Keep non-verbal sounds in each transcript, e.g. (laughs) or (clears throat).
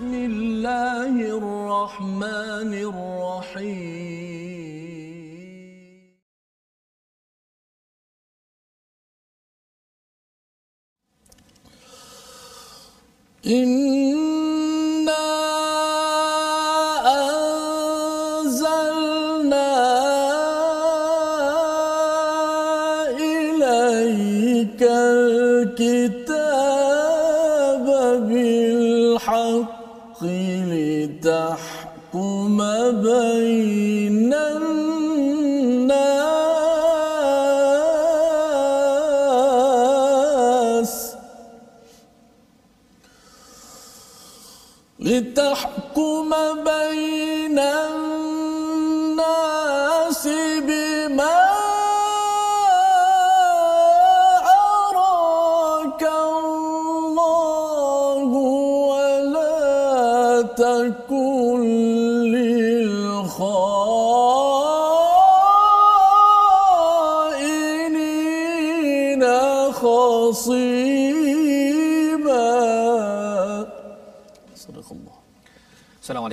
بسم الله الرحمن الرحيم. إنا بين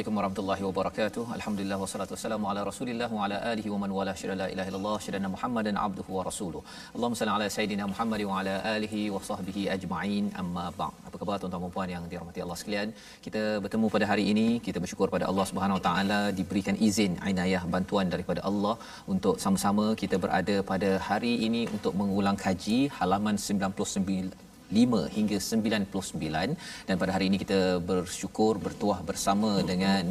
Assalamualaikum warahmatullahi wabarakatuh. Alhamdulillah wassalatu wassalamu ala Rasulillah wa ala alihi wa man wala syada la ilaha illallah syadana Muhammadan abduhu wa rasuluh. Allahumma salli ala sayidina Muhammad wa ala alihi wa sahbihi ajma'in. Amma ba'd. Apa khabar tuan-tuan dan puan yang dirahmati Allah sekalian? Kita bertemu pada hari ini, kita bersyukur pada Allah Subhanahu wa taala diberikan izin inayah bantuan daripada Allah untuk sama-sama kita berada pada hari ini untuk mengulang kaji halaman 99 5 hingga 99 dan pada hari ini kita bersyukur bertuah bersama dengan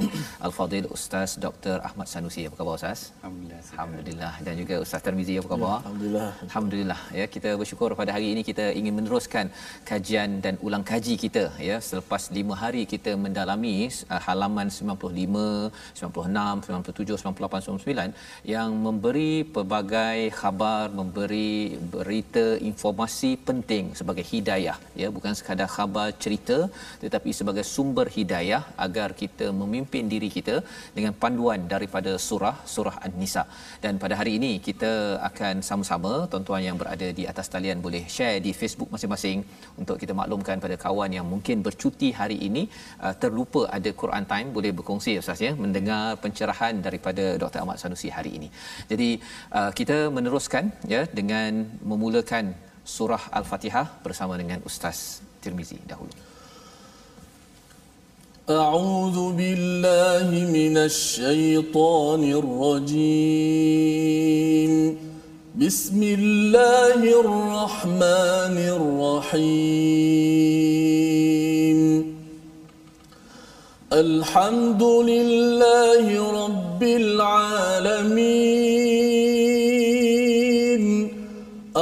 Al-Fadil Ustaz Dr. Ahmad Sanusi. Apa khabar Ustaz? Alhamdulillah. Alhamdulillah dan juga Ustaz Tarmizi apa khabar? Alhamdulillah. Alhamdulillah ya kita bersyukur pada hari ini kita ingin meneruskan kajian dan ulang kaji kita ya selepas 5 hari kita mendalami uh, halaman 95, 96, 97, 98, 99 yang memberi pelbagai khabar, memberi berita informasi penting sebagai hidayah ya bukan sekadar khabar cerita tetapi sebagai sumber hidayah agar kita memimpin diri kita dengan panduan daripada surah surah An-Nisa dan pada hari ini kita akan sama-sama tuan-tuan yang berada di atas talian boleh share di Facebook masing-masing untuk kita maklumkan pada kawan yang mungkin bercuti hari ini uh, terlupa ada Quran time boleh berkongsi ustaz ya mendengar pencerahan daripada Dr. Ahmad Sanusi hari ini. Jadi uh, kita meneruskan ya dengan memulakan surah Al-Fatihah bersama dengan Ustaz Tirmizi dahulu. أعوذ بالله من الشيطان الرجيم بسم الله الرحمن الرحيم الحمد لله رب العالمين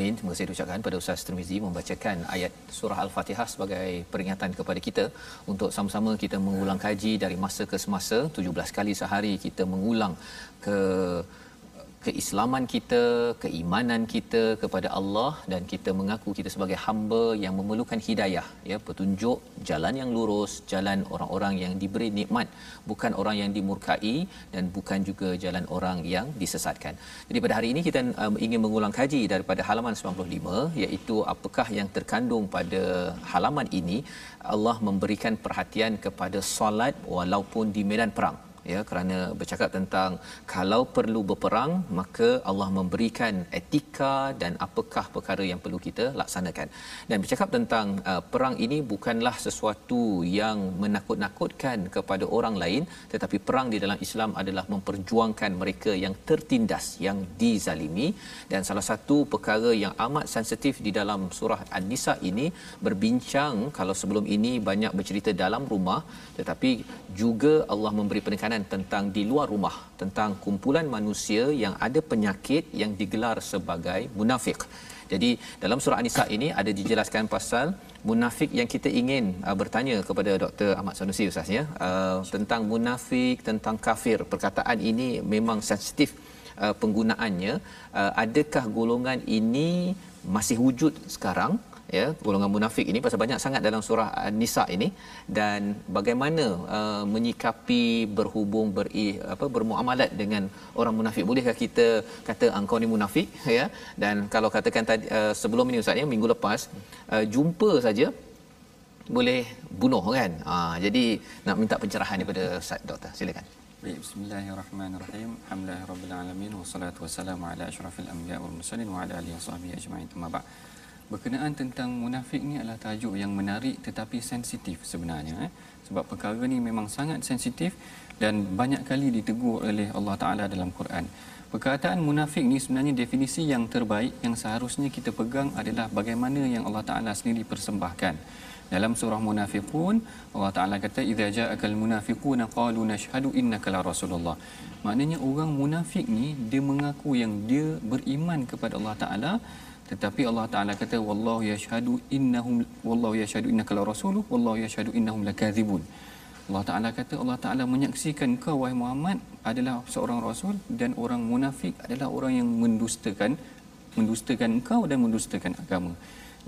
alamin. Terima kasih diucapkan pada Ustaz Tirmizi membacakan ayat surah Al-Fatihah sebagai peringatan kepada kita untuk sama-sama kita mengulang kaji dari masa ke semasa 17 kali sehari kita mengulang ke keislaman kita, keimanan kita kepada Allah dan kita mengaku kita sebagai hamba yang memerlukan hidayah, ya, petunjuk jalan yang lurus, jalan orang-orang yang diberi nikmat, bukan orang yang dimurkai dan bukan juga jalan orang yang disesatkan. Jadi pada hari ini kita um, ingin mengulang kaji daripada halaman 95 iaitu apakah yang terkandung pada halaman ini Allah memberikan perhatian kepada solat walaupun di medan perang ya kerana bercakap tentang kalau perlu berperang maka Allah memberikan etika dan apakah perkara yang perlu kita laksanakan. Dan bercakap tentang uh, perang ini bukanlah sesuatu yang menakut-nakutkan kepada orang lain tetapi perang di dalam Islam adalah memperjuangkan mereka yang tertindas yang dizalimi. Dan salah satu perkara yang amat sensitif di dalam surah An-Nisa ini berbincang kalau sebelum ini banyak bercerita dalam rumah tetapi juga Allah memberi penekanan tentang di luar rumah tentang kumpulan manusia yang ada penyakit yang digelar sebagai munafik. Jadi dalam surah An-Nisa ini ada dijelaskan pasal munafik yang kita ingin uh, bertanya kepada Dr. Ahmad Sanusi Ustaz ya uh, tentang munafik tentang kafir. Perkataan ini memang sensitif uh, penggunaannya. Uh, adakah golongan ini masih wujud sekarang? Ya golongan munafik ini pasal banyak sangat dalam surah An-Nisa ini. Dan bagaimana uh, menyikapi berhubung beri apa bermuamalat dengan orang munafik. Bolehkah kita kata engkau ni munafik? (laughs) Ya dan kalau katakan tadi uh, sebelum ini ustaz ya minggu lepas uh, jumpa saja boleh bunuh kan? Ha, jadi nak minta pencerahan daripada Ustaz Doktor. Silakan. Baik, bismillahirrahmanirrahim. Alhamdulillahirabbil alamin. Wassalatu wassalamu ala asyrafil anbiya wal mursalin wa ala alihi wasahbihi ajma'in. Amma ba'd berkenaan tentang munafik ni adalah tajuk yang menarik tetapi sensitif sebenarnya eh? sebab perkara ni memang sangat sensitif dan banyak kali ditegur oleh Allah Taala dalam Quran. Perkataan munafik ni sebenarnya definisi yang terbaik yang seharusnya kita pegang adalah bagaimana yang Allah Taala sendiri persembahkan. Dalam surah Munafiqun Allah Taala kata idza ja'akal munafiquna qalu nashhadu innaka la rasulullah. Maknanya orang munafik ni dia mengaku yang dia beriman kepada Allah Taala tetapi Allah Taala kata wallahu yashhadu innahum wallahu yashhadu innaka la rasuluh wallahu yashhadu innahum lakadzibun. Allah Taala kata Allah Taala menyaksikan kau wahai Muhammad adalah seorang rasul dan orang munafik adalah orang yang mendustakan mendustakan engkau dan mendustakan agama.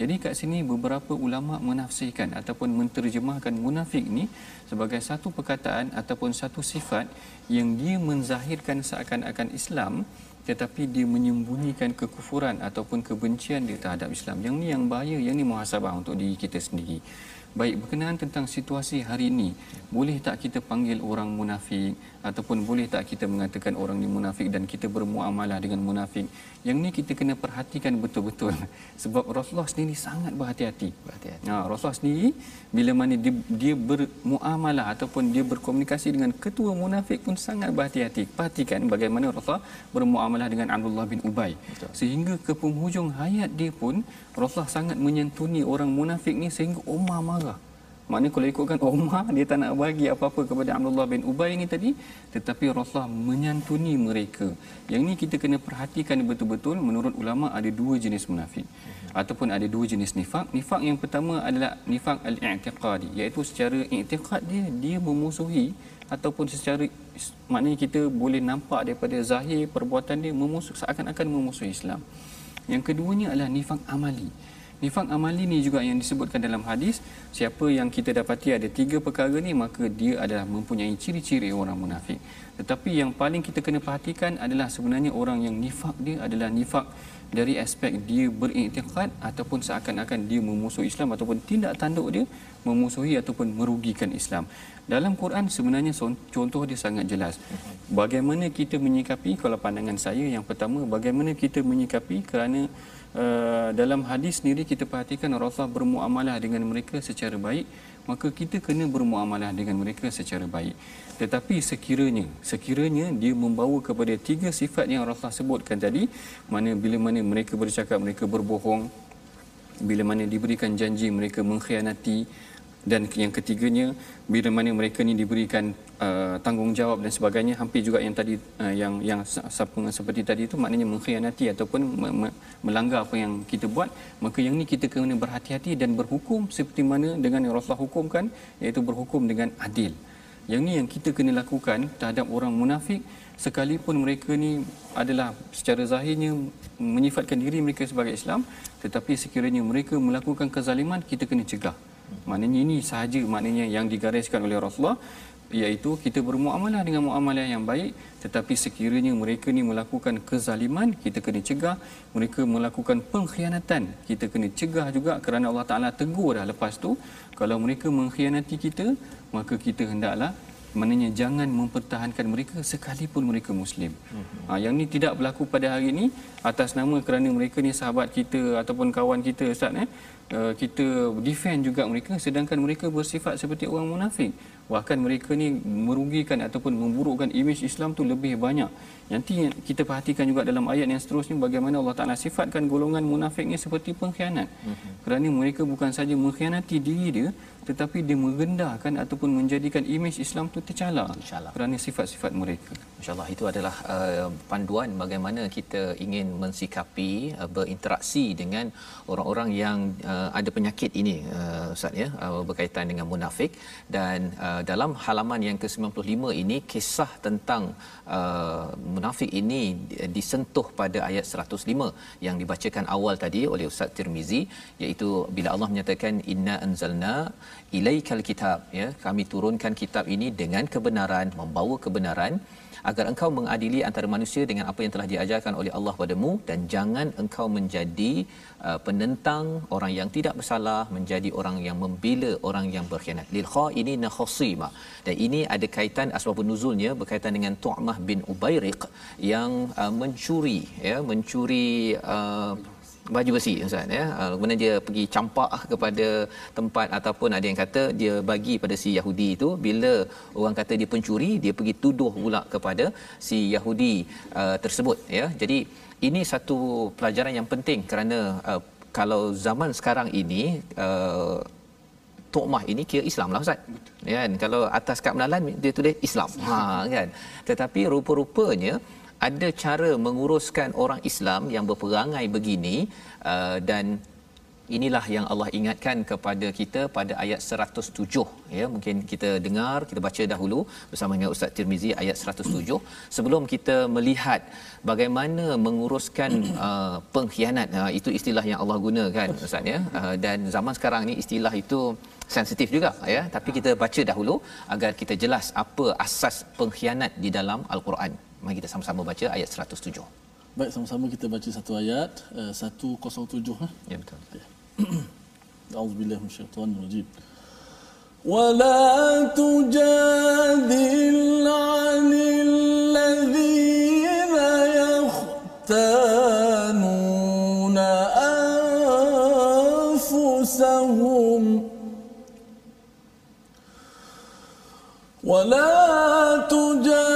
Jadi kat sini beberapa ulama menafsirkan ataupun menterjemahkan munafik ni sebagai satu perkataan ataupun satu sifat yang dia menzahirkan seakan-akan Islam tetapi dia menyembunyikan kekufuran ataupun kebencian dia terhadap Islam. Yang ni yang bahaya, yang ni muhasabah untuk diri kita sendiri. Baik, berkenaan tentang situasi hari ini, boleh tak kita panggil orang munafik ataupun boleh tak kita mengatakan orang ni munafik dan kita bermuamalah dengan munafik? Yang ni kita kena perhatikan betul-betul. (laughs) Sebab Rasulullah sendiri sangat berhati-hati. berhati-hati. Ha, Rasulullah sendiri bila mana dia, dia bermuamalah ataupun dia berkomunikasi dengan ketua munafik pun sangat berhati-hati. Perhatikan bagaimana Rasulullah bermuamalah dengan Abdullah bin Ubay. Betul. Sehingga ke penghujung hayat dia pun Rasulullah sangat menyantuni orang munafik ni sehingga Umar marah. Maknanya kalau ikutkan Umar, (laughs) dia tak nak bagi apa-apa kepada Abdullah bin Ubay ni tadi. Tetapi Rasulullah menyantuni mereka. Yang ni kita kena perhatikan betul-betul. Menurut ulama ada dua jenis munafik. Ataupun ada dua jenis nifak. Nifak yang pertama adalah nifak al-i'tiqadi. Iaitu secara i'tiqad dia, dia memusuhi. Ataupun secara, maknanya kita boleh nampak daripada zahir perbuatan dia memusuh, seakan-akan memusuhi Islam. Yang keduanya adalah nifak amali. Nifak amali ni juga yang disebutkan dalam hadis, siapa yang kita dapati ada tiga perkara ni maka dia adalah mempunyai ciri-ciri orang munafik. Tetapi yang paling kita kena perhatikan adalah sebenarnya orang yang nifak dia adalah nifak dari aspek dia beriktikad ataupun seakan-akan dia memusuhi Islam ataupun tindak tanduk dia memusuhi ataupun merugikan Islam. Dalam Quran sebenarnya contoh dia sangat jelas. Bagaimana kita menyikapi kalau pandangan saya yang pertama bagaimana kita menyikapi kerana uh, dalam hadis sendiri kita perhatikan Rasulullah bermuamalah dengan mereka secara baik maka kita kena bermuamalah dengan mereka secara baik. Tetapi sekiranya sekiranya dia membawa kepada tiga sifat yang Rasulullah sebutkan tadi mana bila mana mereka bercakap mereka berbohong bila mana diberikan janji mereka mengkhianati dan yang ketiganya bila mana mereka ni diberikan uh, tanggungjawab dan sebagainya hampir juga yang tadi uh, yang yang seperti tadi itu maknanya mengkhianati ataupun melanggar apa yang kita buat maka yang ni kita kena berhati-hati dan berhukum seperti mana dengan yang Rasulullah hukumkan iaitu berhukum dengan adil. Yang ni yang kita kena lakukan terhadap orang munafik sekalipun mereka ni adalah secara zahirnya menyifatkan diri mereka sebagai Islam tetapi sekiranya mereka melakukan kezaliman kita kena cegah Maknanya ini sahaja maknanya yang digariskan oleh Rasulullah iaitu kita bermuamalah dengan muamalah yang baik tetapi sekiranya mereka ni melakukan kezaliman kita kena cegah. Mereka melakukan pengkhianatan kita kena cegah juga kerana Allah Taala tegur dah lepas tu. Kalau mereka mengkhianati kita maka kita hendaklah maknanya jangan mempertahankan mereka sekalipun mereka muslim. Ha, yang ni tidak berlaku pada hari ini atas nama kerana mereka ni sahabat kita ataupun kawan kita ustaz eh uh, kita defend juga mereka sedangkan mereka bersifat seperti orang munafik. Bahkan mereka ni merugikan ataupun memburukkan imej Islam tu lebih banyak. Nanti kita perhatikan juga dalam ayat yang seterusnya bagaimana Allah Taala sifatkan golongan munafik ni seperti pengkhianat. Mm-hmm. Kerana mereka bukan saja mengkhianati diri dia tetapi dia merendahkan ataupun menjadikan imej Islam tu tercela kerana sifat-sifat mereka. Insyaallah itu adalah uh, panduan bagaimana kita ingin mensikapi uh, berinteraksi dengan orang-orang yang uh, ada penyakit ini uh, Ustaz ya uh, berkaitan dengan munafik. Dan uh, dalam halaman yang ke-95 ini kisah tentang uh, munafik ini disentuh pada ayat 105 yang dibacakan awal tadi oleh Ustaz Tirmizi iaitu bila Allah menyatakan inna anzalna ilaikal kitab ya kami turunkan kitab ini dengan kebenaran membawa kebenaran agar engkau mengadili antara manusia dengan apa yang telah diajarkan oleh Allah padamu dan jangan engkau menjadi uh, penentang orang yang tidak bersalah menjadi orang yang membela orang yang berkhianat. Lil ini nakhasima dan ini ada kaitan asbabun nuzulnya berkaitan dengan Tu'mah bin Ubairiq yang uh, mencuri ya mencuri uh, baju besi ustaz ya uh, kemudian dia pergi campak kepada tempat ataupun ada yang kata dia bagi pada si Yahudi itu bila orang kata dia pencuri dia pergi tuduh pula kepada si Yahudi uh, tersebut ya jadi ini satu pelajaran yang penting kerana uh, kalau zaman sekarang ini uh, Tokmah ini kira Islam lah Ustaz. Ya kan? Kalau atas kad menalan dia tulis Islam. Ha kan. Tetapi rupa-rupanya ada cara menguruskan orang Islam yang berperangai begini uh, dan inilah yang Allah ingatkan kepada kita pada ayat 107 ya mungkin kita dengar kita baca dahulu bersama dengan Ustaz Tirmizi ayat 107 sebelum kita melihat bagaimana menguruskan uh, pengkhianat uh, itu istilah yang Allah gunakan Ustaz ya. Uh, dan zaman sekarang ni istilah itu sensitif juga ya. Tapi kita baca dahulu agar kita jelas apa asas pengkhianat di dalam al-Quran Mari kita sama-sama baca ayat 107. Baik, sama-sama kita baca satu ayat uh, 107 ha. Ya betul. A'udzubillahi minasyaitonir rajim. ولا تجادل عن الذين يختانون أنفسهم ولا تجادل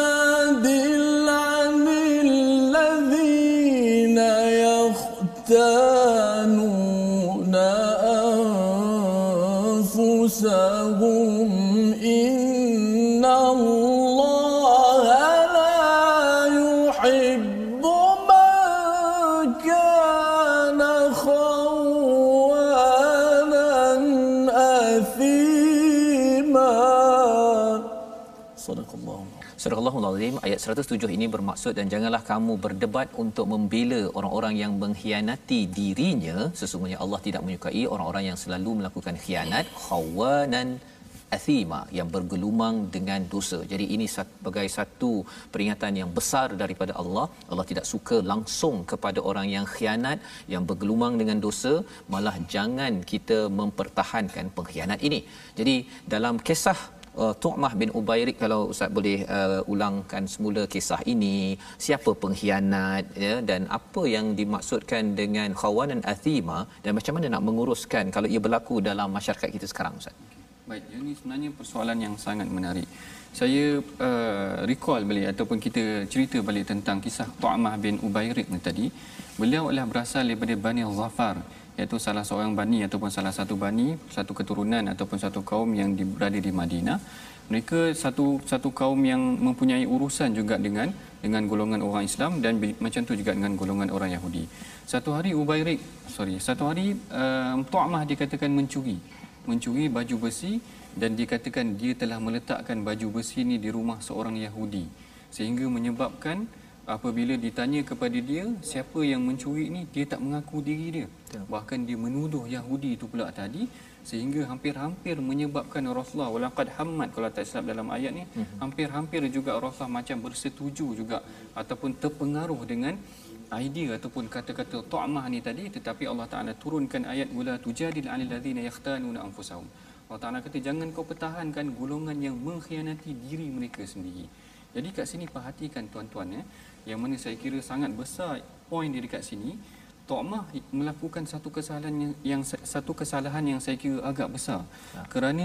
ayat 107 ini bermaksud dan janganlah kamu berdebat untuk membela orang-orang yang mengkhianati dirinya sesungguhnya Allah tidak menyukai orang-orang yang selalu melakukan khianat khawanan athima yang bergelumang dengan dosa. Jadi ini sebagai satu peringatan yang besar daripada Allah. Allah tidak suka langsung kepada orang yang khianat, yang bergelumang dengan dosa, malah jangan kita mempertahankan pengkhianat ini. Jadi dalam kisah uh, Tu'mah bin Ubairik kalau ustaz boleh uh, ulangkan semula kisah ini siapa pengkhianat ya dan apa yang dimaksudkan dengan khawanan athima dan macam mana nak menguruskan kalau ia berlaku dalam masyarakat kita sekarang ustaz Baik, ini sebenarnya persoalan yang sangat menarik. Saya uh, recall balik ataupun kita cerita balik tentang kisah Tu'amah bin Ubairik tadi. Beliau adalah berasal daripada Bani Zafar iaitu salah seorang bani ataupun salah satu bani, satu keturunan ataupun satu kaum yang berada di Madinah. Mereka satu satu kaum yang mempunyai urusan juga dengan dengan golongan orang Islam dan bi- macam tu juga dengan golongan orang Yahudi. Satu hari Ubairik, sorry, satu hari uh, Tu'amah dikatakan mencuri mencuri baju besi dan dikatakan dia telah meletakkan baju besi ini di rumah seorang Yahudi sehingga menyebabkan apabila ditanya kepada dia siapa yang mencuri ini dia tak mengaku diri dia bahkan dia menuduh Yahudi itu pula tadi sehingga hampir-hampir menyebabkan Rasulullah walaqad hammat kalau tak silap dalam ayat ni hampir-hampir juga Rasulullah macam bersetuju juga ataupun terpengaruh dengan idea ataupun kata-kata ta'mah ni tadi tetapi Allah Taala turunkan ayat wala tujadil 'anil ladzina yakhtanuna anfusahum. Allah Taala kata jangan kau pertahankan golongan yang mengkhianati diri mereka sendiri. Jadi kat sini perhatikan tuan-tuan ya, yang mana saya kira sangat besar poin di dekat sini, Tu'mah melakukan satu kesalahan yang, yang satu kesalahan yang saya kira agak besar. Ya. Kerana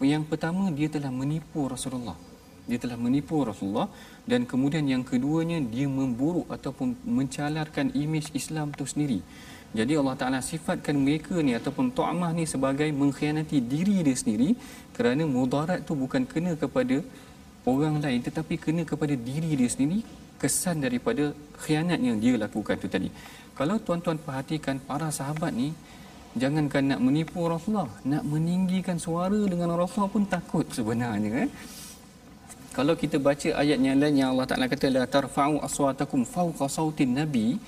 yang pertama dia telah menipu Rasulullah. Dia telah menipu Rasulullah dan kemudian yang keduanya dia memburuk ataupun mencalarkan imej Islam itu sendiri. Jadi Allah Taala sifatkan mereka ni ataupun Tu'mah ni sebagai mengkhianati diri dia sendiri kerana mudarat tu bukan kena kepada orang lain tetapi kena kepada diri dia sendiri kesan daripada khianat yang dia lakukan tu tadi. Kalau tuan-tuan perhatikan para sahabat ni jangankan nak menipu Rasulullah, nak meninggikan suara dengan Rasulullah pun takut sebenarnya kan. Kalau kita baca ayat yang lain yang Allah Taala kata la tarfa'u aswatakum fawqa sautin nabi,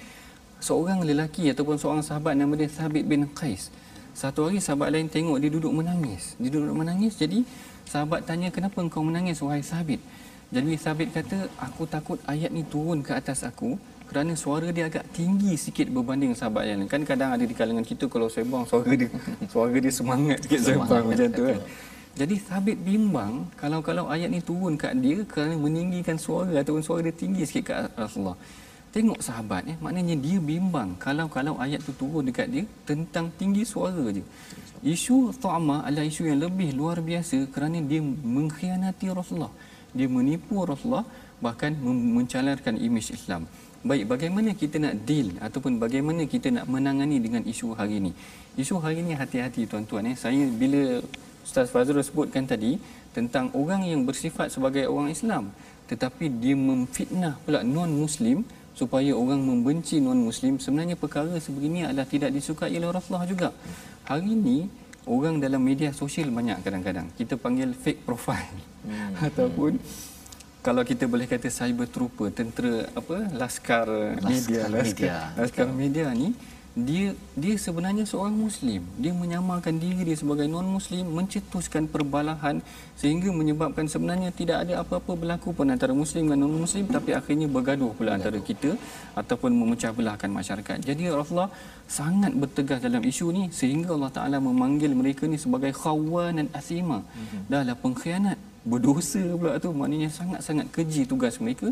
seorang lelaki ataupun seorang sahabat nama dia Thabit bin Qais. Satu hari sahabat lain tengok dia duduk menangis. Dia duduk menangis jadi sahabat tanya kenapa engkau menangis wahai Thabit? Jadi Thabit kata aku takut ayat ni turun ke atas aku kerana suara dia agak tinggi sikit berbanding sahabat yang lain. Kan kadang ada di kalangan kita kalau sembang suara dia (laughs) suara dia semangat sikit sembang macam tu kan. Jadi Thabit bimbang kalau-kalau ayat ni turun kat dia kerana meninggikan suara ataupun suara dia tinggi sikit kat Rasulullah. Tengok sahabat eh maknanya dia bimbang kalau-kalau ayat tu turun dekat dia tentang tinggi suara je. Isu Tu'ama adalah isu yang lebih luar biasa kerana dia mengkhianati Rasulullah. Dia menipu Rasulullah bahkan mencalarkan imej Islam. Baik, bagaimana kita nak deal ataupun bagaimana kita nak menangani dengan isu hari ini? Isu hari ini hati-hati tuan-tuan eh. Saya bila Ustaz Fazrul sebutkan tadi tentang orang yang bersifat sebagai orang Islam tetapi dia memfitnah pula non-muslim supaya orang membenci non-muslim sebenarnya perkara sebegini adalah tidak disukai oleh Rasulullah juga. Hari ini orang dalam media sosial banyak kadang-kadang. Kita panggil fake profile. Hmm. (laughs) ataupun kalau kita boleh kata cyber trooper tentera apa laskar, laskar media. laskar media, laskar media ni dia dia sebenarnya seorang muslim. Dia menyamakan diri dia sebagai non muslim mencetuskan perbalahan sehingga menyebabkan sebenarnya tidak ada apa-apa berlaku pun antara muslim dan non muslim tapi akhirnya bergaduh pula antara kita ataupun memecah belahkan masyarakat. Jadi Rasulullah sangat bertegas dalam isu ni sehingga Allah Taala memanggil mereka ni sebagai khawan dan asima mm-hmm. dahlah pengkhianat berdosa pula tu. Maknanya sangat-sangat keji tugas mereka.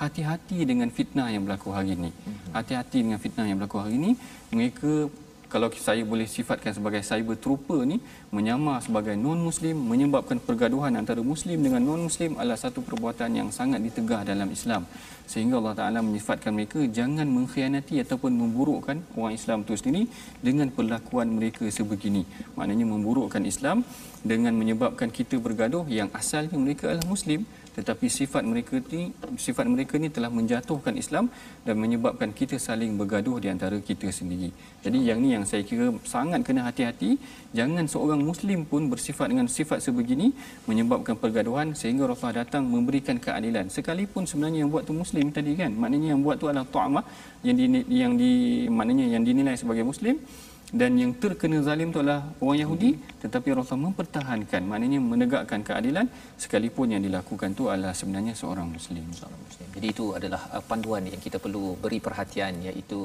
Hati-hati dengan fitnah yang berlaku hari ini. Mhm. hati-hati dengan fitnah yang berlaku hari ini. Mereka kalau saya boleh sifatkan sebagai cyber trooper ni menyamar sebagai non muslim menyebabkan pergaduhan antara muslim dengan non muslim adalah satu perbuatan yang sangat ditegah dalam Islam. Sehingga Allah Taala menyifatkan mereka jangan mengkhianati ataupun memburukkan orang Islam itu sendiri dengan perlakuan mereka sebegini. Maknanya memburukkan Islam dengan menyebabkan kita bergaduh yang asalnya mereka adalah muslim tetapi sifat mereka ni sifat mereka ni telah menjatuhkan Islam dan menyebabkan kita saling bergaduh di antara kita sendiri. Jadi yang ni yang saya kira sangat kena hati-hati jangan seorang muslim pun bersifat dengan sifat sebegini menyebabkan pergaduhan sehingga Rasulullah datang memberikan keadilan. Sekalipun sebenarnya yang buat tu muslim tadi kan, maknanya yang buat tu adalah tu'amah yang di, yang di maknanya yang dinilai sebagai muslim dan yang terkena zalim itu adalah orang Yahudi tetapi Rasulullah mempertahankan maknanya menegakkan keadilan sekalipun yang dilakukan itu adalah sebenarnya seorang muslim. Seorang muslim. Jadi itu adalah uh, panduan yang kita perlu beri perhatian iaitu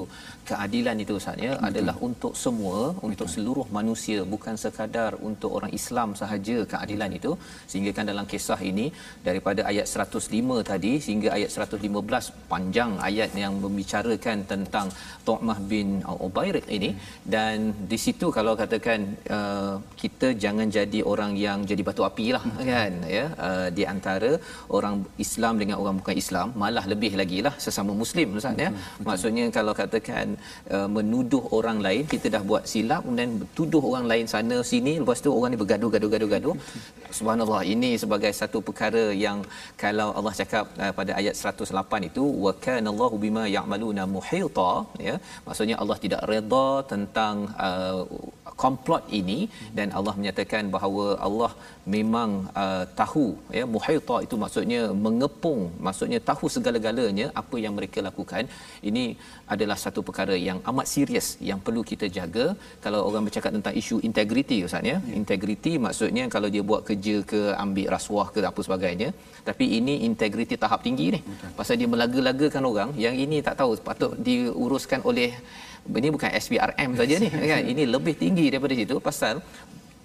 keadilan itu sahaja adalah untuk semua Betul. untuk seluruh manusia bukan sekadar untuk orang Islam sahaja keadilan itu. Sehingga kan dalam kisah ini daripada ayat 105 tadi sehingga ayat 115 panjang ayat yang membicarakan tentang Tu'mah bin Ubairq ini dan dan di situ kalau katakan uh, kita jangan jadi orang yang jadi batu api lah hmm. kan ya. Uh, di antara orang Islam dengan orang bukan Islam malah lebih lagi lah sesama muslim ustaz ya. Hmm. maksudnya kalau katakan uh, menuduh orang lain kita dah buat silap kemudian tuduh orang lain sana sini lepas tu orang ni bergaduh gaduh gaduh gaduh. Subhanallah ini sebagai satu perkara yang kalau Allah cakap uh, pada ayat 108 itu wa kana Allahu bima ya'maluna muhita ya. Maksudnya Allah tidak redha tentang uh, komplot ini dan Allah menyatakan bahawa Allah memang uh, tahu ya muhita itu maksudnya mengepung maksudnya tahu segala-galanya apa yang mereka lakukan. Ini adalah satu perkara yang amat serius yang perlu kita jaga. Kalau orang bercakap tentang isu integriti ustaz ya, ya. integriti maksudnya kalau dia buat kerja ke ambil rasuah ke apa sebagainya. Tapi ini integriti tahap tinggi ni. Betul. pasal dia melaga-lagakan orang. Yang ini tak tahu patut diuruskan oleh ini bukan SPRM saja ni kan? Ini lebih tinggi daripada situ. Pasal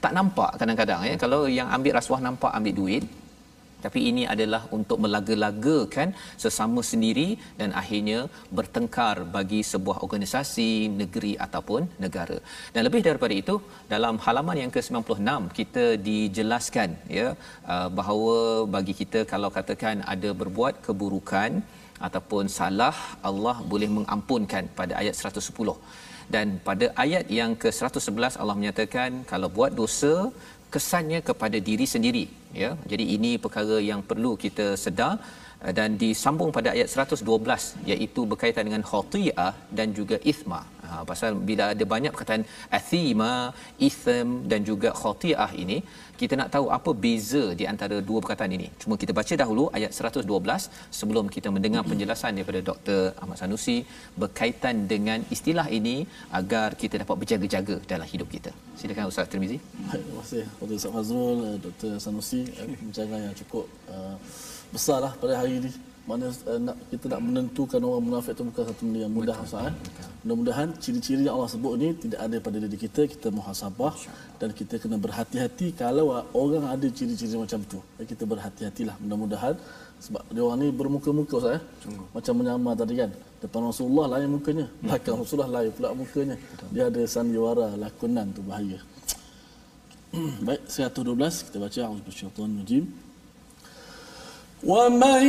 tak nampak kadang-kadang ya. Kalau yang ambil rasuah nampak ambil duit tapi ini adalah untuk melaga-lagakan sesama sendiri dan akhirnya bertengkar bagi sebuah organisasi negeri ataupun negara. Dan lebih daripada itu dalam halaman yang ke-96 kita dijelaskan ya uh, bahawa bagi kita kalau katakan ada berbuat keburukan ataupun salah Allah boleh mengampunkan pada ayat 110 dan pada ayat yang ke-111 Allah menyatakan kalau buat dosa kesannya kepada diri sendiri. Ya jadi ini perkara yang perlu kita sedar eh, dan disambung pada ayat 112 iaitu berkaitan dengan khati'ah dan juga ithma ha, pasal bila ada banyak perkataan athima ithm dan juga khati'ah ini kita nak tahu apa beza di antara dua perkataan ini cuma kita baca dahulu ayat 112 sebelum kita mendengar penjelasan daripada Dr Ahmad Sanusi berkaitan dengan istilah ini agar kita dapat berjaga-jaga dalam hidup kita silakan Ustaz Tirmizi terima kasih kepada Ustaz Fazrul, eh, Dr. Sanusi, eh, perbincangan yang cukup uh, besarlah pada hari ini. Mana uh, nak, kita nak menentukan orang munafik itu bukan satu benda yang mudah Ustaz. Eh? Mudah-mudahan ciri-ciri yang Allah sebut ni tidak ada pada diri kita, kita muhasabah dan kita kena berhati-hati kalau orang ada ciri-ciri macam tu. Eh, kita berhati-hatilah mudah-mudahan sebab dia orang ni bermuka-muka Ustaz eh? Macam menyamar tadi kan. Depan Rasulullah lain mukanya, belakang Rasulullah lain pula mukanya. Dia ada sandiwara lakonan tu bahaya. (clears throat) Baik, 112 kita baca Auzubillahi rajim. ومن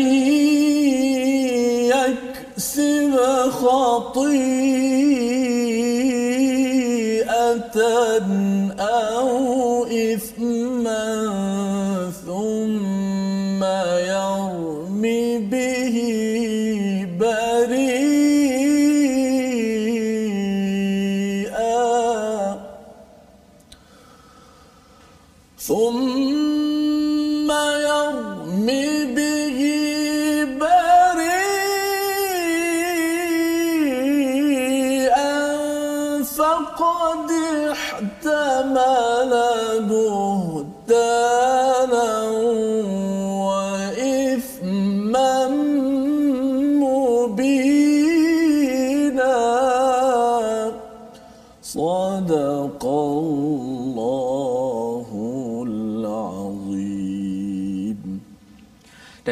يكسب خطيئة أو إثما ثم يرم به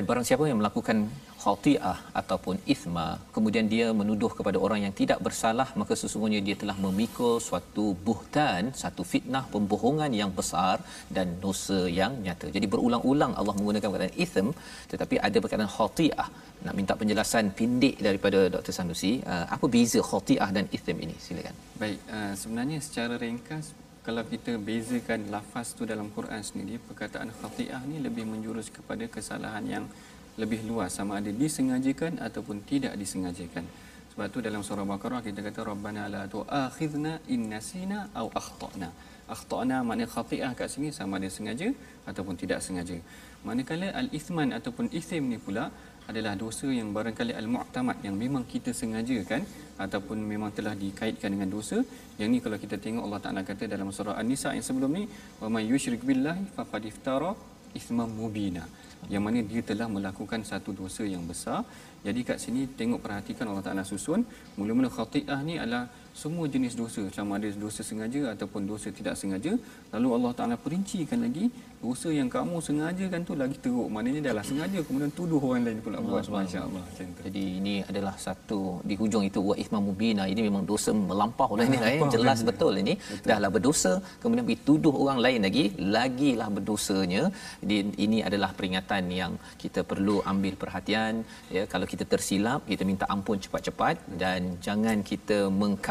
dan barang siapa yang melakukan khati'ah ataupun ithma kemudian dia menuduh kepada orang yang tidak bersalah maka sesungguhnya dia telah memikul suatu buhtan satu fitnah pembohongan yang besar dan dosa yang nyata. Jadi berulang-ulang Allah menggunakan perkataan ithm tetapi ada perkataan khati'ah. Nak minta penjelasan pindik daripada Dr Sanusi uh, apa beza khati'ah dan ithm ini? Silakan. Baik, uh, sebenarnya secara ringkas kalau kita bezakan lafaz tu dalam Quran sendiri, perkataan khati'ah ni lebih menjurus kepada kesalahan yang lebih luas sama ada disengajakan ataupun tidak disengajakan. Sebab tu dalam surah Baqarah kita kata Rabbana la tu'akhidna in nasina aw akhtana. Akhtana makna khati'ah kat sini sama ada sengaja ataupun tidak sengaja. Manakala al-ithman ataupun ithim ni pula adalah dosa yang barangkali al-mu'tamad yang memang kita sengajakan ataupun memang telah dikaitkan dengan dosa. Yang ni kalau kita tengok Allah Taala kata dalam surah An-Nisa yang sebelum ni, "Wa may yusyrik billahi faqad iftara ithman mubina." Yang mana dia telah melakukan satu dosa yang besar. Jadi kat sini tengok perhatikan Allah Taala susun, mula-mula khati'ah ni adalah semua jenis dosa sama ada dosa sengaja ataupun dosa tidak sengaja lalu Allah Taala perincikan lagi dosa yang kamu sengajakan tu lagi teruk. Maknanya dah lah sengaja kemudian tuduh orang lain pula buat. masya-Allah Jadi ini adalah satu di hujung itu wa ithma mubina. Ini memang dosa melampau lah ini (laughs) lah, eh. jelas betul ini. Betul. dahlah berdosa kemudian dituduh orang lain lagi lagilah berdosanya. Jadi ini adalah peringatan yang kita perlu ambil perhatian ya. Kalau kita tersilap kita minta ampun cepat-cepat dan jangan kita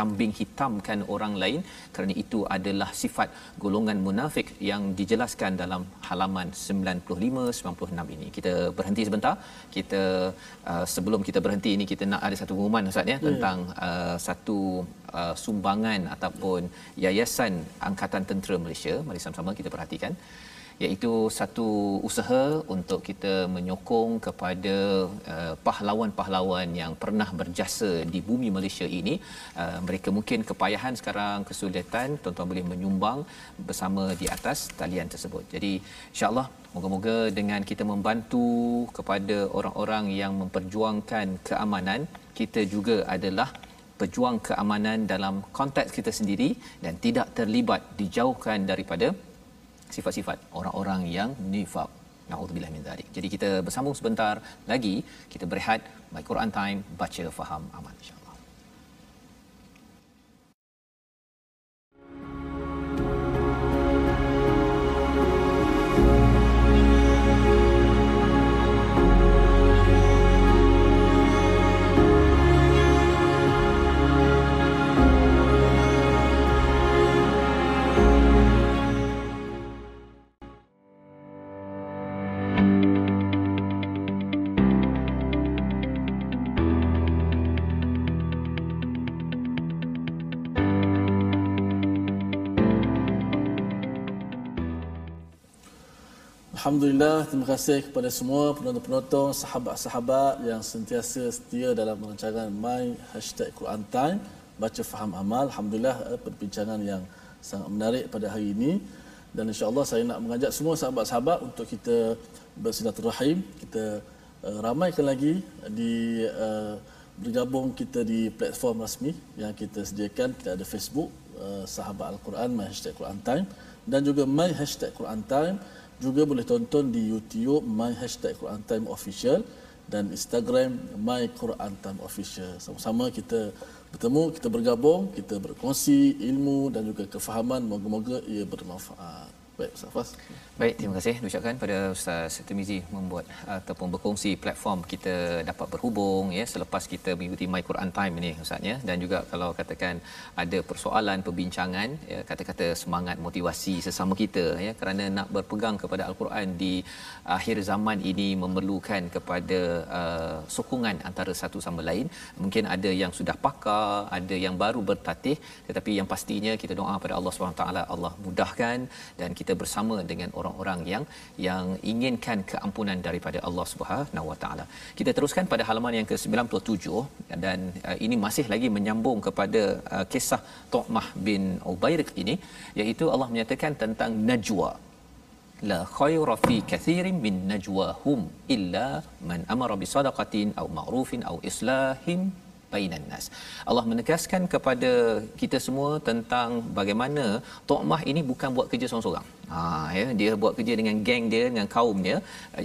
mengkambing hitamkan orang lain. Kerana itu adalah sifat golongan munafik yang dijelaskan dalam halaman 95 96 ini. Kita berhenti sebentar. Kita uh, sebelum kita berhenti ini kita nak ada satu pengumuman ustaz ya tentang uh, satu uh, sumbangan ataupun yayasan angkatan tentera Malaysia. Mari sama-sama kita perhatikan iaitu satu usaha untuk kita menyokong kepada uh, pahlawan-pahlawan yang pernah berjasa di bumi Malaysia ini. Uh, mereka mungkin kepayahan sekarang kesulitan tuan-tuan boleh menyumbang bersama di atas talian tersebut. Jadi insyaallah moga-moga dengan kita membantu kepada orang-orang yang memperjuangkan keamanan kita juga adalah pejuang keamanan dalam konteks kita sendiri dan tidak terlibat dijauhkan daripada sifat-sifat orang-orang yang nifaq. Naudzubillah min zalik. Jadi kita bersambung sebentar lagi. Kita berehat by Quran time baca faham aman insya Alhamdulillah, terima kasih kepada semua penonton-penonton, sahabat-sahabat yang sentiasa setia dalam rancangan My Hashtag Quran Time, baca faham amal. Alhamdulillah, eh, perbincangan yang sangat menarik pada hari ini. Dan insyaAllah saya nak mengajak semua sahabat-sahabat untuk kita bersilaturahim. Kita uh, ramaikan lagi di uh, bergabung kita di platform rasmi yang kita sediakan. Kita ada Facebook, uh, Sahabat Al-Quran, My Hashtag Quran Time. Dan juga My Hashtag Quran Time juga boleh tonton di YouTube My Hashtag Quran Time Official dan Instagram My Quran Time Official. Sama-sama kita bertemu, kita bergabung, kita berkongsi ilmu dan juga kefahaman. Moga-moga ia bermanfaat. Baik, Ustaz Fas. Baik, terima kasih ucapkan pada Ustaz Tirmizi membuat ataupun berkongsi platform kita dapat berhubung ya selepas kita mengikuti My Quran Time ini Ustaz ya dan juga kalau katakan ada persoalan perbincangan ya kata-kata semangat motivasi sesama kita ya kerana nak berpegang kepada Al-Quran di akhir zaman ini memerlukan kepada uh, sokongan antara satu sama lain. Mungkin ada yang sudah pakar, ada yang baru bertatih tetapi yang pastinya kita doa pada Allah Subhanahu taala Allah mudahkan dan kita bersama dengan orang-orang yang yang inginkan keampunan daripada Allah Subhanahu wa taala. Kita teruskan pada halaman yang ke-97 dan uh, ini masih lagi menyambung kepada uh, kisah Tu'mah bin Ubairik ini iaitu Allah menyatakan tentang najwa la khaira fi kathirin min najwahum illa man amara bi sadaqatin aw ma'rufin aw islahin bainan nas. Allah menegaskan kepada kita semua tentang bagaimana Tu'mah ini bukan buat kerja seorang-seorang. Ha ya, dia buat kerja dengan geng dia dengan kaum dia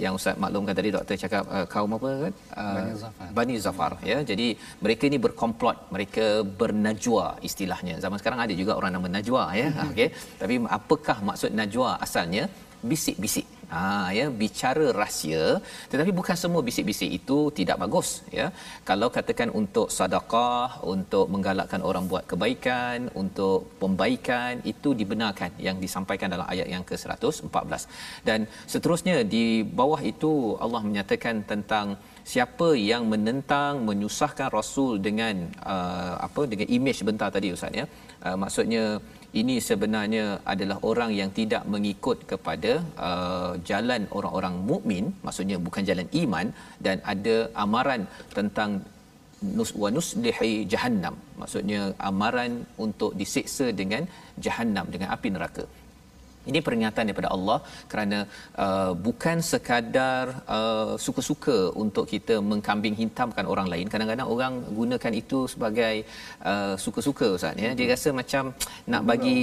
yang Ustaz maklumkan tadi doktor cakap uh, kaum apa kan? Uh, Bani Zafar. Bani Zafar ya. Jadi mereka ini berkomplot, mereka bernajwa istilahnya. Zaman sekarang ada juga orang nama najwa ya. (laughs) Okey. Tapi apakah maksud najwa asalnya? bisik-bisik. Ha ya bicara rahsia tetapi bukan semua bisik-bisik itu tidak bagus ya. Kalau katakan untuk sedekah, untuk menggalakkan orang buat kebaikan, untuk pembaikan itu dibenarkan yang disampaikan dalam ayat yang ke-114. Dan seterusnya di bawah itu Allah menyatakan tentang siapa yang menentang menyusahkan rasul dengan uh, apa dengan imej sebentar tadi ustaz ya. Uh, maksudnya ini sebenarnya adalah orang yang tidak mengikut kepada uh, jalan orang-orang mukmin maksudnya bukan jalan iman dan ada amaran tentang nus wa nuslihi jahannam maksudnya amaran untuk disiksa dengan jahannam dengan api neraka ini peringatan daripada Allah kerana uh, bukan sekadar uh, suka-suka untuk kita mengkambing hitamkan orang lain. Kadang-kadang orang gunakan itu sebagai uh, suka-suka ustaz ya. Dia rasa macam nak bagi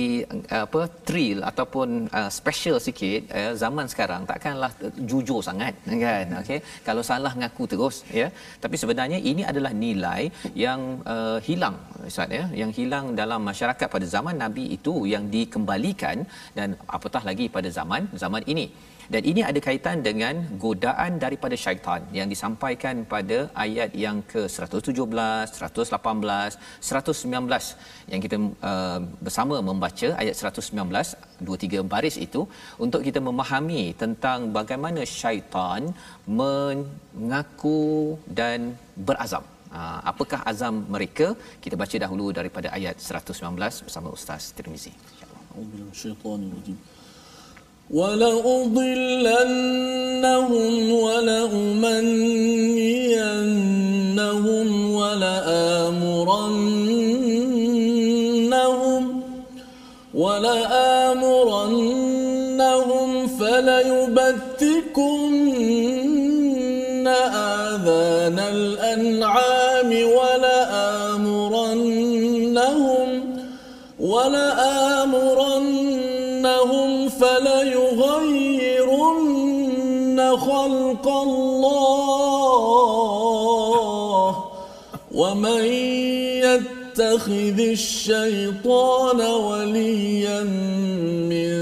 uh, apa thrill ataupun uh, special sikit uh, zaman sekarang takkanlah jujur sangat (laughs) kan. Okey. Kalau salah mengaku terus ya. Tapi sebenarnya ini adalah nilai yang uh, hilang ustaz ya. Yang hilang dalam masyarakat pada zaman Nabi itu yang dikembalikan dan apatah lagi pada zaman zaman ini dan ini ada kaitan dengan godaan daripada syaitan yang disampaikan pada ayat yang ke-117, 118, 119 yang kita uh, bersama membaca ayat 119 dua tiga baris itu untuk kita memahami tentang bagaimana syaitan mengaku dan berazam. Uh, apakah azam mereka? Kita baca dahulu daripada ayat 119 bersama Ustaz Tirmizi. أعوذ من الشيطان الرجيم. ولأضلنهم ولأمنينهم ولآمرنهم ولآمرنهم فليبتكن ومن يتخذ الشيطان وليا من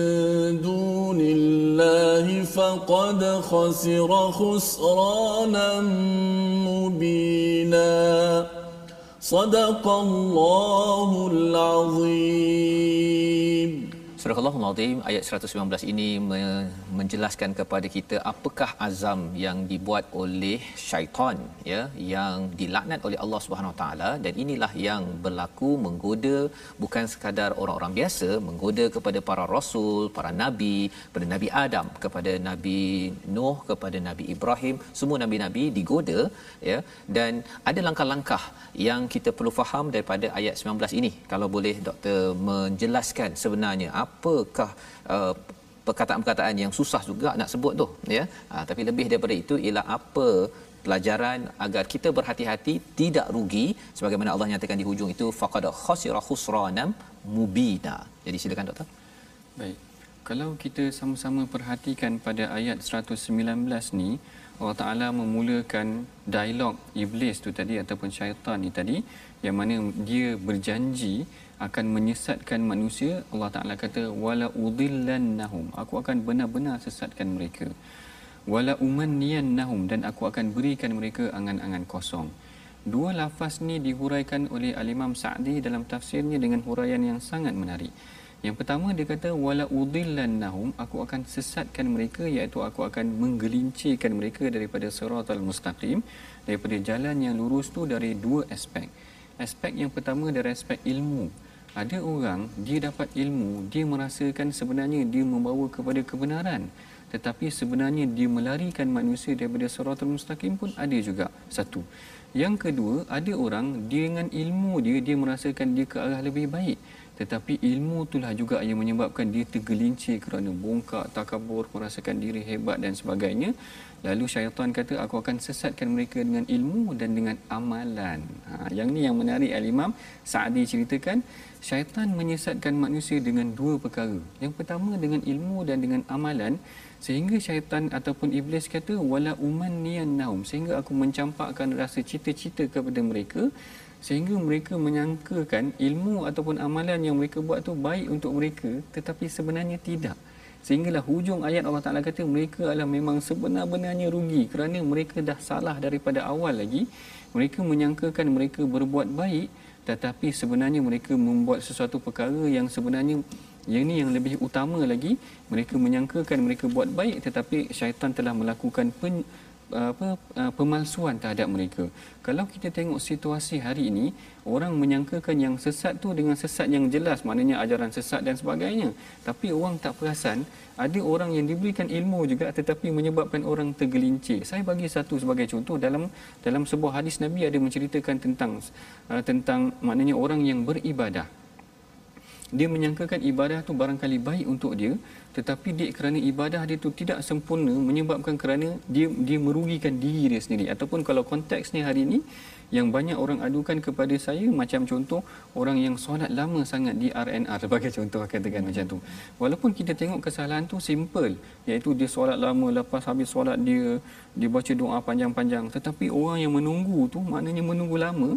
دون الله فقد خسر خسرانا مبينا. صدق الله العظيم. Surah Al-Azim ayat 119 ini menjelaskan kepada kita apakah azam yang dibuat oleh syaitan ya yang dilaknat oleh Allah Subhanahu taala. Dan inilah yang berlaku menggoda bukan sekadar orang-orang biasa menggoda kepada para rasul, para nabi, kepada Nabi Adam, kepada Nabi Nuh, kepada Nabi Ibrahim, semua nabi-nabi digoda ya. Dan ada langkah-langkah yang kita perlu faham daripada ayat 19 ini. Kalau boleh doktor menjelaskan sebenarnya apakah uh, perkataan-perkataan yang susah juga nak sebut tu ya? Uh, tapi lebih daripada itu ialah apa pelajaran agar kita berhati-hati tidak rugi sebagaimana Allah nyatakan di hujung itu faqad khasira khusranam mubina. Jadi silakan doktor. Baik. Kalau kita sama-sama perhatikan pada ayat 119 ni Allah Taala memulakan dialog iblis tu tadi ataupun syaitan ni tadi yang mana dia berjanji akan menyesatkan manusia Allah Taala kata wala udillannahum aku akan benar-benar sesatkan mereka. Wala umanniyannahum. Dan aku akan berikan mereka angan-angan kosong. Dua lafaz ni dihuraikan oleh al-Imam Sa'di dalam tafsirnya dengan huraian yang sangat menarik. Yang pertama dia kata wala udillannahum aku akan sesatkan mereka iaitu aku akan menggelincirkan mereka daripada siratal mustaqim daripada jalan yang lurus tu dari dua aspek. Aspek yang pertama dari aspek ilmu ada orang dia dapat ilmu dia merasakan sebenarnya dia membawa kepada kebenaran. Tetapi sebenarnya dia melarikan manusia daripada siratal mustaqim pun ada juga satu. Yang kedua ada orang dengan ilmu dia dia merasakan dia ke arah lebih baik. Tetapi ilmu itulah juga yang menyebabkan dia tergelincir kerana bongkak takabur merasakan diri hebat dan sebagainya. Lalu syaitan kata aku akan sesatkan mereka dengan ilmu dan dengan amalan. Ha, yang ni yang menarik al-imam Sa'di ceritakan syaitan menyesatkan manusia dengan dua perkara. Yang pertama dengan ilmu dan dengan amalan sehingga syaitan ataupun iblis kata wala umanniyan naum sehingga aku mencampakkan rasa cita-cita kepada mereka sehingga mereka menyangkakan ilmu ataupun amalan yang mereka buat tu baik untuk mereka tetapi sebenarnya tidak. Sehinggalah hujung ayat Allah Taala kata mereka adalah memang sebenar-benarnya rugi kerana mereka dah salah daripada awal lagi. Mereka menyangkakan mereka berbuat baik tetapi sebenarnya mereka membuat sesuatu perkara yang sebenarnya yang ini yang lebih utama lagi. Mereka menyangkakan mereka buat baik tetapi syaitan telah melakukan pen, apa uh, pemalsuan terhadap mereka. Kalau kita tengok situasi hari ini, orang menyangkakan yang sesat tu dengan sesat yang jelas, maknanya ajaran sesat dan sebagainya. Tapi orang tak perasan, ada orang yang diberikan ilmu juga tetapi menyebabkan orang tergelincir. Saya bagi satu sebagai contoh dalam dalam sebuah hadis Nabi ada menceritakan tentang uh, tentang maknanya orang yang beribadah dia menyangkakan ibadah tu barangkali baik untuk dia tetapi dia kerana ibadah dia tu tidak sempurna menyebabkan kerana dia dia merugikan diri dia sendiri. Ataupun kalau konteksnya hari ini yang banyak orang adukan kepada saya macam contoh orang yang solat lama sangat di RNR (laughs) sebagai contoh katakan macam tu. Walaupun kita tengok kesalahan tu simple iaitu dia solat lama lepas habis solat dia dia baca doa panjang-panjang. Tetapi orang yang menunggu tu maknanya menunggu lama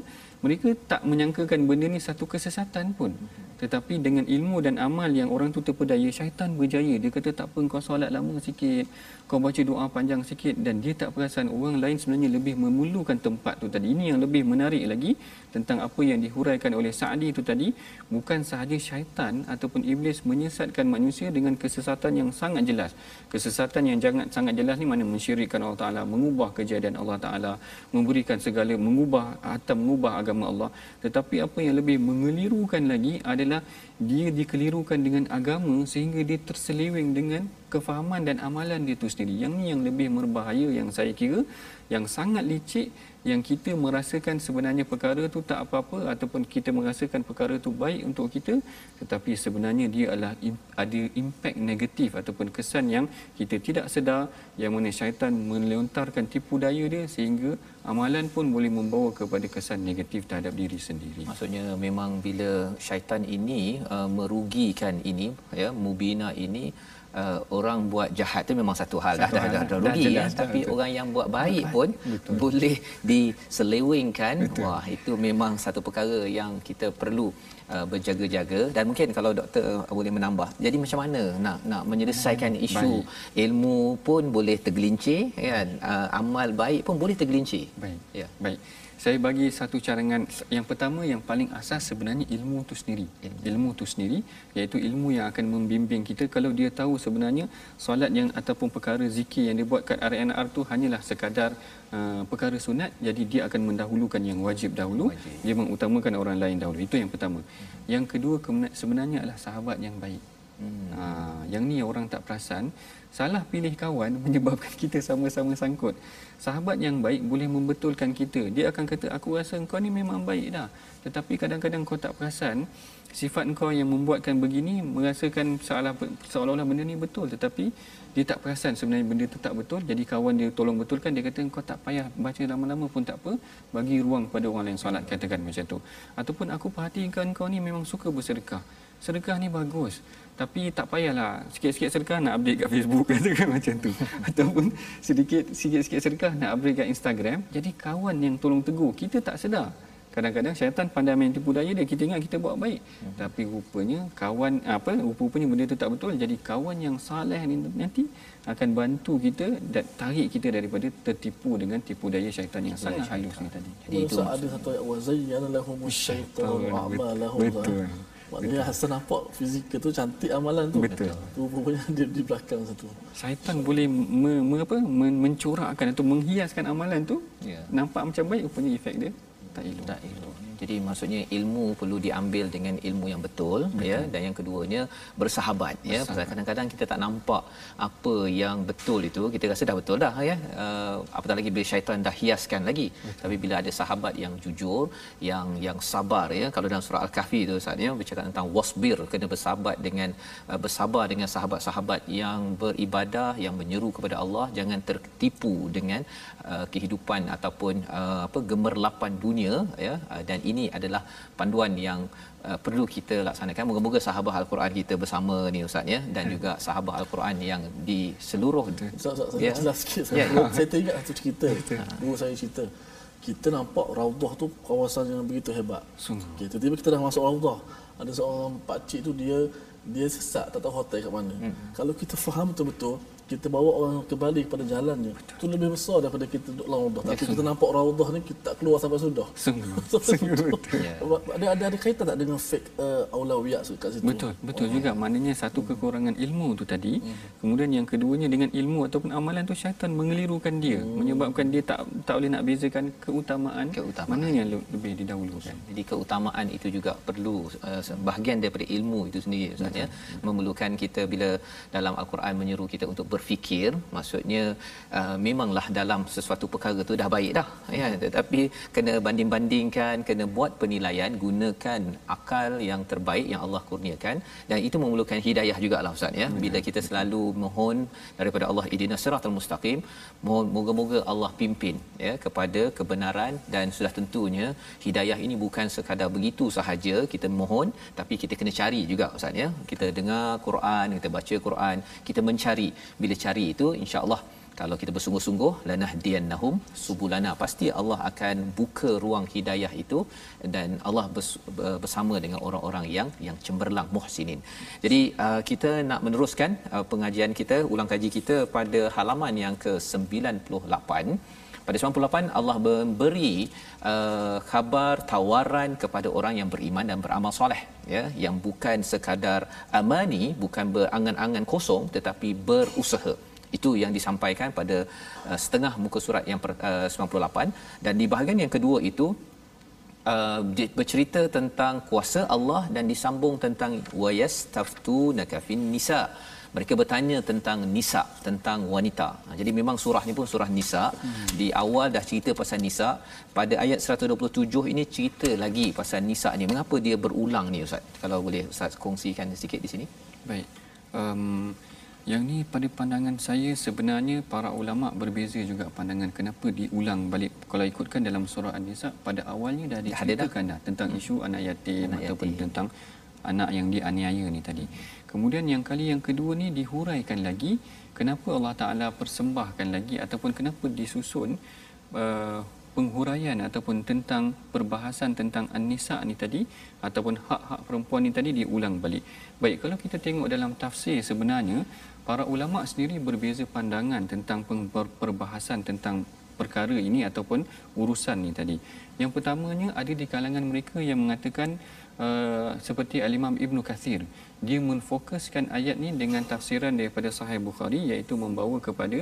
mereka tak menyangkakan benda ni satu kesesatan pun. Tetapi dengan ilmu dan amal yang orang tu terpedaya syaitan berjaya dia kata tak apa kau solat lama sikit kau baca doa panjang sikit. Dan dia tak perasan orang lain sebenarnya lebih memerlukan tempat tu tadi. Ini yang lebih menarik lagi tentang apa yang dihuraikan oleh Sa'di itu tadi. Bukan sahaja syaitan ataupun iblis menyesatkan manusia dengan kesesatan yang sangat jelas. Kesesatan yang jangan sangat jelas ni mana mensyirikkan Allah Taala mengubah kejadian Allah Taala memberikan segala mengubah atau mengubah agama Allah. Tetapi apa yang lebih mengelirukan lagi adalah dia dikelirukan dengan agama sehingga dia terseleweng dengan kefahaman dan amalan dia tu sendiri. Yang ni yang lebih berbahaya yang saya kira yang sangat licik yang kita merasakan sebenarnya perkara tu tak apa-apa ataupun kita merasakan perkara tu baik untuk kita tetapi sebenarnya dia adalah ada impak negatif ataupun kesan yang kita tidak sedar yang mana syaitan melontarkan tipu daya dia sehingga amalan pun boleh membawa kepada kesan negatif terhadap diri sendiri. Maksudnya memang bila syaitan ini uh, merugikan ini ya mubina ini uh, orang buat jahat tu memang satu hal dah Satu dah, hal. dah, dah, Dah rugi ya dah, tapi betul. orang yang buat baik pun Betul. boleh diselewengkan wah itu memang satu perkara yang kita perlu uh, berjaga-jaga dan mungkin kalau doktor boleh menambah jadi macam mana nak nak menyelesaikan isu ilmu pun boleh tergelincir kan uh, amal baik pun boleh tergelincir Baik. ya Baik. Saya bagi satu cadangan yang pertama yang paling asas sebenarnya ilmu tu sendiri. Ilmu, ilmu tu sendiri iaitu ilmu yang akan membimbing kita kalau dia tahu sebenarnya solat yang ataupun perkara zikir yang dia buat kat RNR tu hanyalah sekadar uh, perkara sunat jadi dia akan mendahulukan yang wajib dahulu wajib. dia mengutamakan orang lain dahulu. Itu yang pertama. Yang kedua sebenarnya adalah sahabat yang baik. Hmm. Ha, yang ni orang tak perasan salah pilih kawan (laughs) menyebabkan kita sama-sama sangkut. Sahabat yang baik boleh membetulkan kita. Dia akan kata aku rasa kau ni memang baik dah. Tetapi kadang-kadang kau tak perasan sifat kau yang membuatkan begini merasakan seolah seolah-olah benda ni betul. Tetapi dia tak perasan sebenarnya benda tu tak betul. Jadi kawan dia tolong betulkan. Dia kata kau tak payah baca lama-lama pun tak apa. Bagi ruang pada orang lain solat katakan macam tu. Ataupun aku perhatikan kau ni memang suka bersedekah. Sedekah ni bagus tapi tak payahlah. Sikit-sikit sedekah nak update kat Facebook (laughs) katakan macam tu. Ataupun sedikit sikit-sikit sedekah nak update kat Instagram. Jadi kawan yang tolong tegur kita tak sedar. Kadang-kadang syaitan pandai main tipu daya dia. Kita ingat kita buat baik. Hmm. tapi rupanya kawan apa rupa-rupanya benda tu tak betul. Jadi kawan yang saleh ni nanti akan bantu kita dan tarik kita daripada tertipu dengan tipu daya syaitan yang sangat halus ni tadi. Jadi itu ada satu ayat wa zayyana lahum syaitan a'malahum. Betul. Maknanya Hasan nampak fizikal tu cantik amalan tu. Betul. Rupanya (laughs) dia di belakang satu. syaitan boleh me, me, apa, men, mencorakkan atau menghiaskan amalan tu Ya. nampak macam baik rupanya efek dia tak elok tak elok. Jadi maksudnya ilmu perlu diambil dengan ilmu yang betul, betul. ya dan yang keduanya bersahabat ya. Pasal kadang-kadang kita tak nampak apa yang betul itu kita rasa dah betul dah ya. Uh, apatah lagi bila syaitan dah hiaskan lagi. Betul. tapi bila ada sahabat yang jujur yang yang sabar ya. Kalau dalam surah al-kahfi itu saatnya bercakap tentang wasbir kena bersahabat dengan uh, bersabar dengan sahabat-sahabat yang beribadah yang menyeru kepada Allah. Jangan tertipu dengan uh, kehidupan ataupun uh, apa gemerlapan dunia ya. Uh, dan ini adalah panduan yang uh, perlu kita laksanakan moga-moga sahabat al-Quran kita bersama ni ustaz ya dan juga sahabat al-Quran yang di seluruh Ustaz, Ustaz, saya Ya. jelas sikit. Ya, Saya, saya teringat satu cerita. Guru saya cerita. Kita nampak Raudah tu kawasan yang begitu hebat. Sungguh. Okay, tiba-tiba kita dah masuk Raudah. Ada seorang pakcik tu dia dia sesat tak tahu hotel kat mana. Hmm. Kalau kita faham betul-betul kita bawa orang kembali kepada jalannya. Itu lebih besar daripada kita duduk dalam Raudah. Tapi kita nampak Raudah ni kita tak keluar sampai sudah. sungguh (laughs) sungguh. (laughs) Ada ada ada kaitan tak dengan fake uh, aulawiyat kat situ? Betul, betul juga. Maknanya satu kekurangan ilmu tu tadi. Kemudian yang keduanya dengan ilmu ataupun amalan tu syaitan mengelirukan dia, menyebabkan dia tak tak boleh nak bezakan keutamaan, Keutamaan. mana yang le- lebih didahulukan. Jadi keutamaan itu juga perlu uh, bahagian daripada ilmu itu sendiri Ustaz ya. Memerlukan kita bila dalam al-Quran menyeru kita untuk berfikir, maksudnya uh, memanglah dalam sesuatu perkara tu dah baik dah. Ya tetapi kena banding-bandingkan, kena buat penilaian gunakan akal yang terbaik yang Allah kurniakan. Dan itu memerlukan hidayah jugalah Ustaz ya. Bila kita selalu mohon daripada Allah ihdinas siratal mustaqim, mohon moga-moga Allah pimpin ya kepada kebenaran dan sudah tentunya hidayah ini bukan sekadar begitu sahaja kita mohon tapi kita kena cari juga ustaz ya. Kita dengar Quran kita baca Quran kita mencari bila cari itu insya-Allah kalau kita bersungguh-sungguh lanahdiyannahum subulana pasti Allah akan buka ruang hidayah itu dan Allah bers- bersama dengan orang-orang yang yang cemerlang muhsinin. Jadi uh, kita nak meneruskan uh, pengajian kita ulang kaji kita pada halaman yang ke-98 pada 98 Allah memberi uh, khabar tawaran kepada orang yang beriman dan beramal soleh ya yang bukan sekadar amani bukan berangan-angan kosong tetapi berusaha. Itu yang disampaikan pada uh, setengah muka surat yang per, uh, 98 dan di bahagian yang kedua itu uh, bercerita tentang kuasa Allah dan disambung tentang wayastaftunaka fin nisa mereka bertanya tentang nisa tentang wanita. Ha, jadi memang surah ni pun surah nisa. Hmm. Di awal dah cerita pasal nisa, pada ayat 127 ini cerita lagi pasal nisa ni. Mengapa dia berulang ni ustaz? Kalau boleh ustaz kongsikan sikit di sini. Baik. Um, yang ni pada pandangan saya sebenarnya para ulama berbeza juga pandangan kenapa diulang balik kalau ikutkan dalam surah An-Nisa pada awalnya dah ada dah. diceritakan dah tentang isu anak yatim Anak ataupun yatim. tentang anak yang dianiaya ni tadi. Kemudian yang kali yang kedua ni dihuraikan lagi kenapa Allah Taala persembahkan lagi ataupun kenapa disusun uh, penghuraian ataupun tentang perbahasan tentang an-nisa ni tadi ataupun hak-hak perempuan ni tadi diulang balik. Baik kalau kita tengok dalam tafsir sebenarnya para ulama sendiri berbeza pandangan tentang perbahasan tentang perkara ini ataupun urusan ni tadi. Yang pertamanya ada di kalangan mereka yang mengatakan uh, seperti al-Imam Ibn Kathir dia menfokuskan ayat ni dengan tafsiran daripada Sahih Bukhari iaitu membawa kepada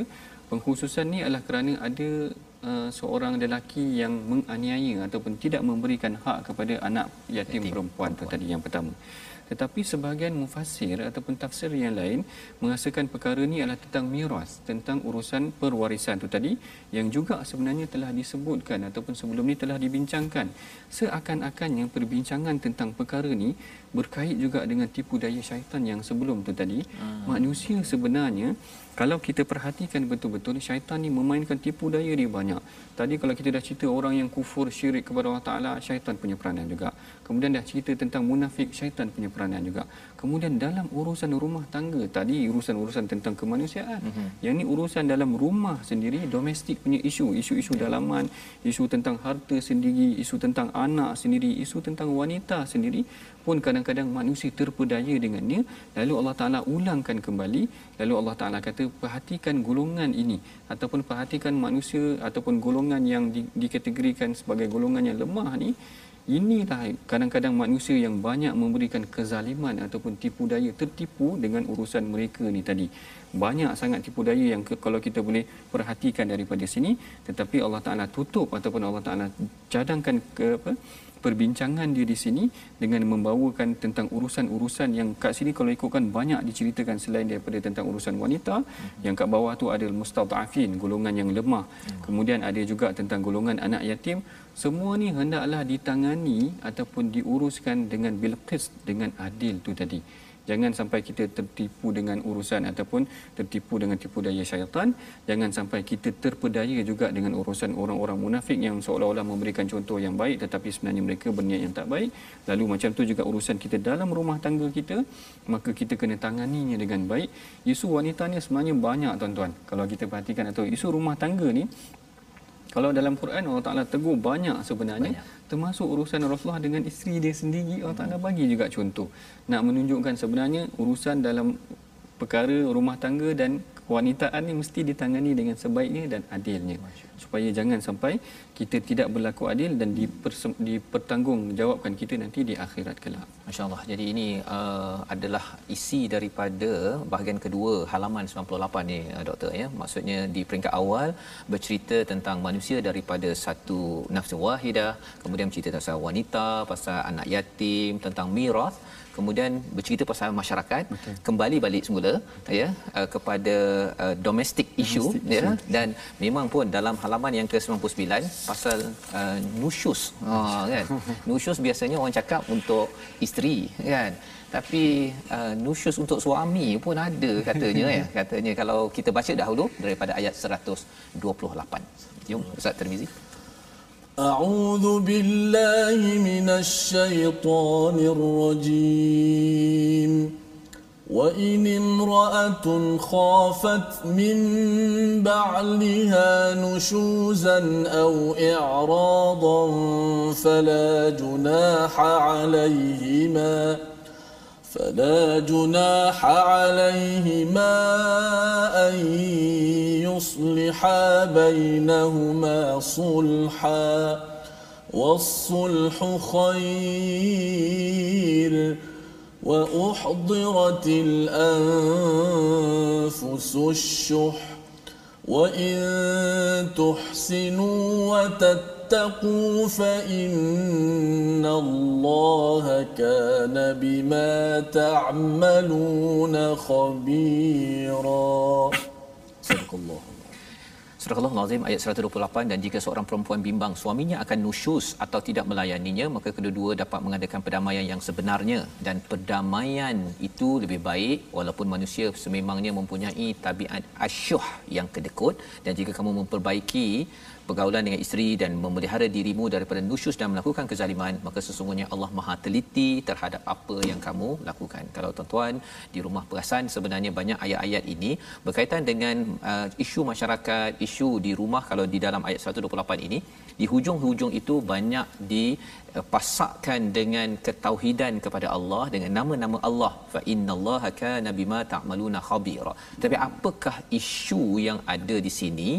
pengkhususan ni adalah kerana ada uh, seorang lelaki yang menganiaya ataupun tidak memberikan hak kepada anak yatim, yatim perempuan tu tadi yang pertama tetapi sebahagian mufassir ataupun tafsir yang lain merasakan perkara ini adalah tentang miras, tentang urusan perwarisan itu tadi yang juga sebenarnya telah disebutkan ataupun sebelum ini telah dibincangkan. Seakan-akannya perbincangan tentang perkara ini berkait juga dengan tipu daya syaitan yang sebelum itu tadi. Hmm. Manusia sebenarnya kalau kita perhatikan betul-betul syaitan ni memainkan tipu daya dia banyak. Tadi kalau kita dah cerita orang yang kufur syirik kepada Allah Taala, syaitan punya peranan juga. Kemudian dah cerita tentang munafik, syaitan punya peranan juga. Kemudian dalam urusan rumah tangga, tadi urusan-urusan tentang kemanusiaan. Mm-hmm. Yang ni urusan dalam rumah sendiri, domestik punya isu, isu-isu yeah. dalaman, isu tentang harta sendiri, isu tentang anak sendiri, isu tentang wanita sendiri pun kadang-kadang manusia terpedaya dengannya lalu Allah Taala ulangkan kembali lalu Allah Taala kata perhatikan golongan ini ataupun perhatikan manusia ataupun golongan yang di, dikategorikan sebagai golongan yang lemah ni inilah kadang-kadang manusia yang banyak memberikan kezaliman ataupun tipu daya tertipu dengan urusan mereka ni tadi. Banyak sangat tipu daya yang ke, kalau kita boleh perhatikan daripada sini tetapi Allah Taala tutup ataupun Allah Taala cadangkan ke apa perbincangan dia di sini dengan membawakan tentang urusan-urusan yang kat sini kalau ikutkan banyak diceritakan selain daripada tentang urusan wanita mm-hmm. yang kat bawah tu ada mustadafin golongan yang lemah mm-hmm. kemudian ada juga tentang golongan anak yatim semua ni hendaklah ditangani ataupun diuruskan dengan bilqis dengan adil tu tadi Jangan sampai kita tertipu dengan urusan ataupun tertipu dengan tipu daya syaitan. Jangan sampai kita terpedaya juga dengan urusan orang-orang munafik yang seolah-olah memberikan contoh yang baik tetapi sebenarnya mereka berniat yang tak baik. Lalu macam tu juga urusan kita dalam rumah tangga kita, maka kita kena tanganinya dengan baik. Isu wanita ni sebenarnya banyak tuan-tuan. Kalau kita perhatikan atau isu rumah tangga ni kalau dalam Quran Allah Taala tegur banyak sebenarnya banyak. termasuk urusan Rasulullah dengan isteri dia sendiri Allah Taala bagi juga contoh nak menunjukkan sebenarnya urusan dalam perkara rumah tangga dan kewanitaan ni mesti ditangani dengan sebaiknya dan adilnya supaya jangan sampai kita tidak berlaku adil dan dipertanggungjawabkan kita nanti di akhirat kelak. Masya-Allah. Jadi ini uh, adalah isi daripada bahagian kedua halaman 98 ni uh, doktor ya. Maksudnya di peringkat awal bercerita tentang manusia daripada satu nafsu wahidah, kemudian bercerita tentang wanita, pasal anak yatim, tentang miras kemudian bercerita pasal masyarakat Betul. kembali balik semula ya uh, kepada uh, domestic issue domestic ya. issue. dan memang pun dalam halaman yang ke-99 pasal uh, nusyus. Ha uh, kan? (laughs) Nusyus biasanya orang cakap untuk isteri kan? Tapi uh, nusyus untuk suami pun ada katanya ya. (laughs) Katanya kalau kita baca dahulu daripada ayat 128 jom ustaz Tirmizi أعوذ بالله من الشيطان الرجيم. وإن امرأة خافت من بعلها نشوزا أو إعراضا فلا جناح عليهما فلا جناح عليهما أن يصلحا بينهما صلحا والصلح خير وأحضرت الأنفس الشح وإن تحسنوا وتتقوا واتقوا فإن الله كان بما تعملون خبيرا صدق الله Surah Al-Azim ayat 128 dan jika seorang perempuan bimbang suaminya akan nusyus atau tidak melayaninya maka kedua-dua dapat mengadakan perdamaian yang sebenarnya dan perdamaian itu lebih baik walaupun manusia sememangnya mempunyai tabiat asyuh yang kedekut dan jika kamu memperbaiki pergaulan dengan isteri dan memelihara dirimu daripada nusyus dan melakukan kezaliman maka sesungguhnya Allah Maha teliti terhadap apa yang kamu lakukan. Kalau tuan-tuan di rumah perasan sebenarnya banyak ayat-ayat ini berkaitan dengan uh, isu masyarakat isu di rumah kalau di dalam ayat 128 ini di hujung-hujung itu banyak dipasakkan dengan ketauhidan kepada Allah dengan nama-nama Allah. Fa innallaha kana bima ta'maluna khabira. Tapi apakah isu yang ada di sini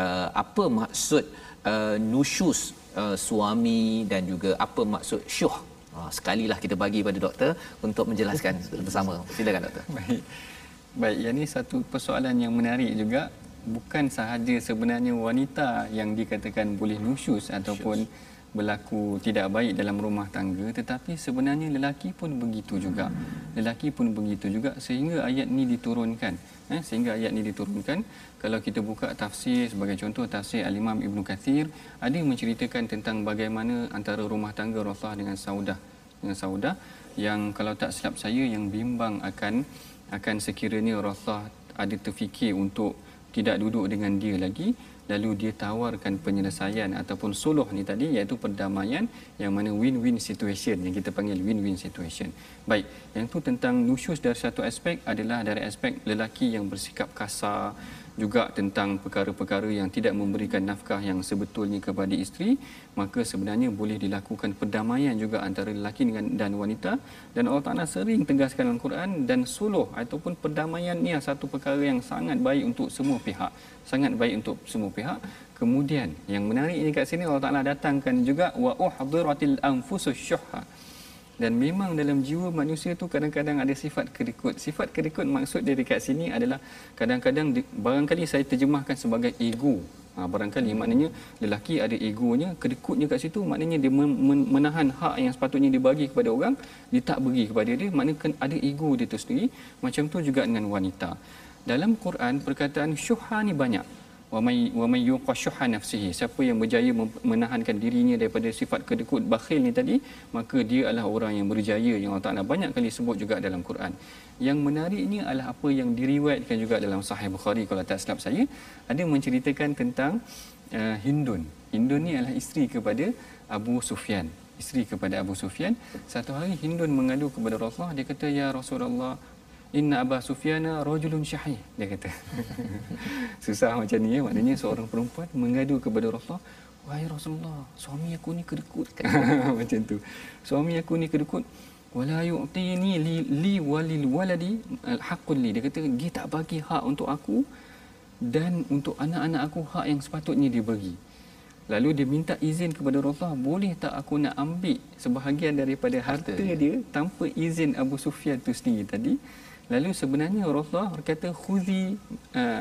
uh, apa maksud uh, nusyus uh, suami dan juga apa maksud syuh? Uh, sekalilah kita bagi pada doktor untuk menjelaskan (laughs) bersama. Silakan doktor. Baik. Baik yang ini satu persoalan yang menarik juga. Bukan sahaja sebenarnya wanita yang dikatakan boleh nusyus ataupun berlaku tidak baik dalam rumah tangga tetapi sebenarnya lelaki pun begitu juga. Lelaki pun begitu juga sehingga ayat ni diturunkan eh, sehingga ayat ni diturunkan. Kalau kita buka tafsir sebagai contoh tafsir al-Imam Ibn Kathir ada yang menceritakan tentang bagaimana antara rumah tangga Rasulullah dengan Saudah. Dengan Saudah yang kalau tak silap saya yang bimbang akan akan sekiranya Rasulullah ada terfikir untuk tidak duduk dengan dia lagi lalu dia tawarkan penyelesaian ataupun suluh ni tadi iaitu perdamaian yang mana win-win situation yang kita panggil win-win situation. Baik, yang tu tentang nusyus dari satu aspek adalah dari aspek lelaki yang bersikap kasar, juga tentang perkara-perkara yang tidak memberikan nafkah yang sebetulnya kepada isteri maka sebenarnya boleh dilakukan perdamaian juga antara lelaki dengan dan wanita. Dan Allah Taala sering tegaskan dalam Quran dan suluh ataupun perdamaian ni satu perkara yang sangat baik untuk semua pihak. Sangat baik untuk semua pihak. Kemudian yang menarik ini kat sini Allah Taala datangkan juga wa uhdiratil anfusus syuhha dan memang dalam jiwa manusia tu kadang-kadang ada sifat kedekut. Sifat kedekut maksud dia dekat sini adalah kadang-kadang barangkali saya terjemahkan sebagai ego. Ha, barangkali maknanya lelaki ada egonya, kedekutnya kat situ maknanya dia menahan hak yang sepatutnya dibagi kepada orang, dia tak bagi kepada dia, maknanya ada ego dia tu sendiri. Macam tu juga dengan wanita. Dalam Quran perkataan syuha ni banyak wa may yuqashuha nafsihi. Siapa yang berjaya menahankan dirinya daripada sifat kedekut bakhil ni tadi maka dia adalah orang yang berjaya yang Allah Taala banyak kali sebut juga dalam Quran. Yang menariknya adalah apa yang diriwayatkan juga dalam sahih Bukhari kalau tak silap saya. Ada menceritakan tentang uh, Hindun. Hindun ni adalah isteri kepada Abu Sufyan. Isteri kepada Abu Sufyan. Satu hari Hindun mengadu kepada Rasulullah. Dia kata ya Rasulullah Inna Aba Sufyana rajulun syahih dia kata. (laughs) Susah macam ni ya maknanya seorang perempuan mengadu kepada Rasulullah, "Wahai Rasulullah, suami aku ni kedekut." (laughs) macam tu. Suami aku ni kedekut. Wala yu'tini li, li walil waladi haqqul li. Dia kata dia tak bagi hak untuk aku dan untuk anak-anak aku hak yang sepatutnya dia bagi. Lalu dia minta izin kepada Rasulullah, boleh tak aku nak ambil sebahagian daripada harta, harta dia. dia tanpa izin Abu Sufyan tu sendiri tadi? Lalu sebenarnya Rasulullah berkata khuzi uh,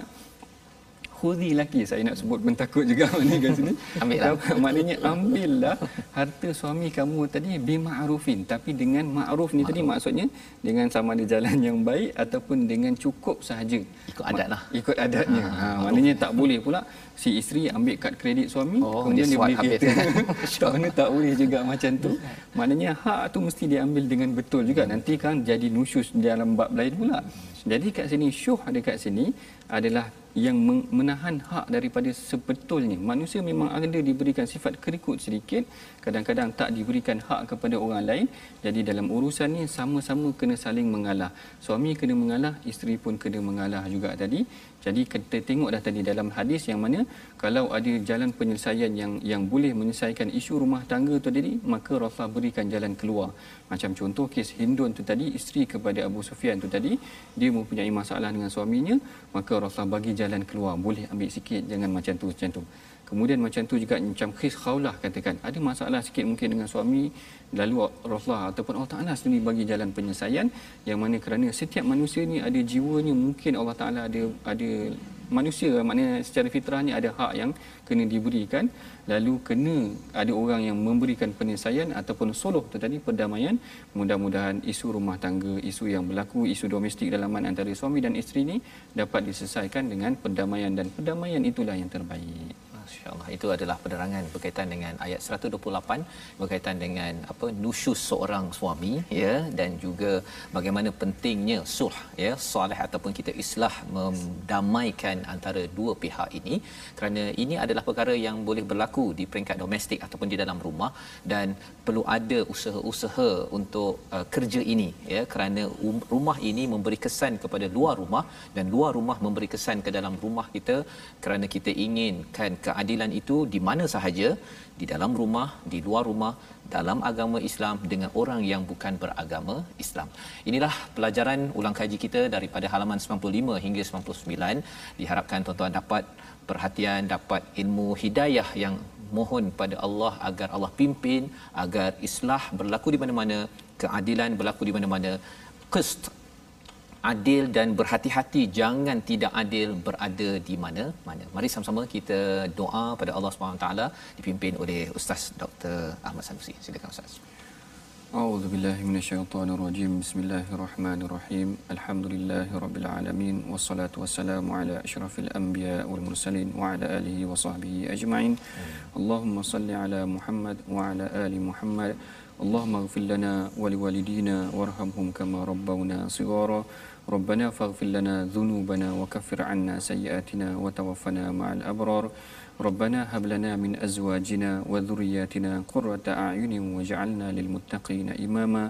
khuzi laki saya nak sebut pun takut juga (laughs) mana kat sini. Ambillah (laughs) maknanya ambillah harta suami kamu tadi bima'rufin tapi dengan ma'ruf ni tadi maksudnya dengan sama ada jalan yang baik ataupun dengan cukup sahaja. Ikut adat lah ikut adatnya. Ha, ha, maknanya tak boleh pula si isteri ambil kad kredit suami oh, kemudian dia, dia beli kereta. (laughs) Tak mana tak boleh juga macam tu. Maknanya hak tu mesti diambil dengan betul juga. Nanti kan jadi nusyus dalam bab lain pula jadi kat sini syuh dekat sini adalah yang menahan hak daripada sebetulnya manusia memang ada diberikan sifat kerikut sedikit kadang-kadang tak diberikan hak kepada orang lain. Jadi dalam urusan ni sama-sama kena saling mengalah. Suami kena mengalah isteri pun kena mengalah juga tadi jadi kita tengok dah tadi dalam hadis yang mana kalau ada jalan penyelesaian yang yang boleh menyelesaikan isu rumah tangga tu tadi maka Rasulullah berikan jalan keluar. Macam contoh kes Hindun tu tadi isteri kepada Abu Sufyan tu tadi dia mempunyai masalah dengan suaminya maka Rasulullah bagi jalan keluar. Boleh ambil sikit jangan macam tu macam tu. Kemudian macam tu juga macam kes khaulah katakan. Ada masalah sikit mungkin dengan suami lalu Rasulullah ataupun Allah Taala sendiri bagi jalan penyelesaian yang mana kerana setiap manusia ni ada jiwanya mungkin Allah Taala ada ada manusia maknanya secara fitrahnya ada hak yang kena diberikan. Lalu kena ada orang yang memberikan penyelesaian ataupun suluh tadi perdamaian mudah-mudahan isu rumah tangga isu yang berlaku isu domestik dalaman antara suami dan isteri ini dapat diselesaikan dengan perdamaian. Dan perdamaian itulah yang terbaik Masya-Allah. Itu adalah penerangan berkaitan dengan ayat 128 berkaitan dengan apa nusyus seorang suami ya dan juga bagaimana pentingnya sulh ya soleh ataupun kita islah mendamaikan antara dua pihak ini kerana ini adalah perkara yang boleh berlaku di peringkat domestik ataupun di dalam rumah dan perlu ada usaha-usaha untuk uh, kerja ini ya kerana um, rumah ini memberi kesan kepada luar rumah dan luar rumah memberi kesan ke dalam rumah kita kerana kita inginkan keadilan itu di mana sahaja di dalam rumah di luar rumah dalam agama Islam dengan orang yang bukan beragama Islam. Inilah pelajaran ulang kaji kita daripada halaman 95 hingga 99. Diharapkan tuan-tuan dapat perhatian, dapat ilmu hidayah yang mohon pada Allah agar Allah pimpin, agar islah berlaku di mana-mana, keadilan berlaku di mana-mana. Qist adil dan berhati-hati jangan tidak adil berada di mana-mana. Mari sama-sama kita doa pada Allah Subhanahu taala dipimpin oleh Ustaz Dr. Ahmad Sanusi. Silakan Ustaz. أعوذ بالله من الشيطان الرجيم بسم الله الرحمن الرحيم الحمد لله رب العالمين والصلاة والسلام على أشرف الأنبياء والمرسلين وعلى آله وصحبه أجمعين اللهم صل على محمد وعلى آل محمد اللهم اغفر لنا ولوالدينا وارحمهم كما ربونا صغارا ربنا فاغفر لنا ذنوبنا وكفر عنا سيئاتنا وتوفنا مع الأبرار. ربنا هب لنا من أزواجنا وذرياتنا قرة أعين واجعلنا للمتقين إماما.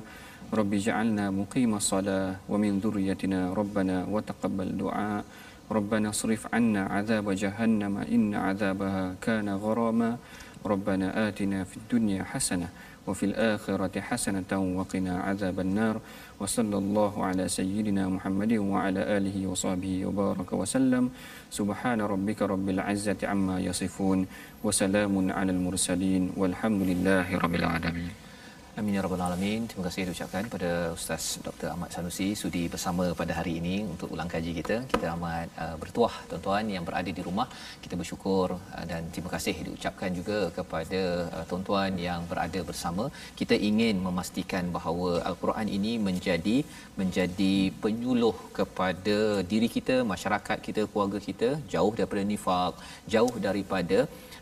رب اجعلنا مقيم الصلاة ومن ذريتنا ربنا وتقبل دعاء. ربنا اصرف عنا عذاب جهنم إن عذابها كان غراما. ربنا آتنا في الدنيا حسنة وفي الآخرة حسنة وقنا عذاب النار. wa sallallahu ala sayyidina Muhammadin wa ala alihi wa sahbihi wa baraka wa sallam subhana rabbika Rabbil 'Azza, Amma yasifun, wa salamun wabarakatuh. Subhanallah, Rabbil 'Azza, Rabbil 'Azza, Amin ya rabbal alamin. Terima kasih diucapkan kepada Ustaz Dr. Ahmad Sanusi sudi bersama pada hari ini untuk ulang kaji kita. Kita amat uh, bertuah tuan-tuan yang berada di rumah. Kita bersyukur uh, dan terima kasih diucapkan juga kepada uh, tuan-tuan yang berada bersama. Kita ingin memastikan bahawa al-Quran ini menjadi menjadi penyuluh kepada diri kita, masyarakat kita, keluarga kita jauh daripada nifak, jauh daripada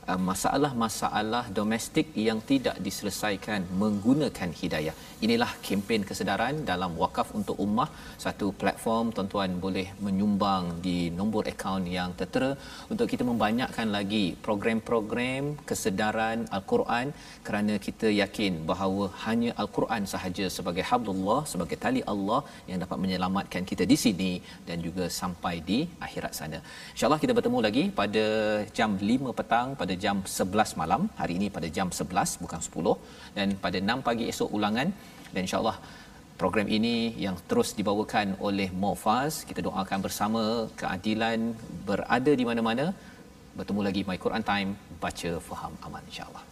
uh, masalah-masalah domestik yang tidak diselesaikan menggunakan hidayah. Inilah kempen kesedaran dalam wakaf untuk ummah, satu platform tuan-tuan boleh menyumbang di nombor akaun yang tertera untuk kita membanyakkan lagi program-program kesedaran al-Quran kerana kita yakin bahawa hanya al-Quran sahaja sebagai hablullah, sebagai tali Allah yang dapat menyelamatkan kita di sini dan juga sampai di akhirat sana. Insya-Allah kita bertemu lagi pada jam 5 petang pada jam 11 malam hari ini pada jam 11 bukan 10 dan pada 6 pagi esok ulangan. Dan insyaallah program ini yang terus dibawakan oleh Mofaz kita doakan bersama keadilan berada di mana-mana. Bertemu lagi My Quran Time baca faham aman insyaallah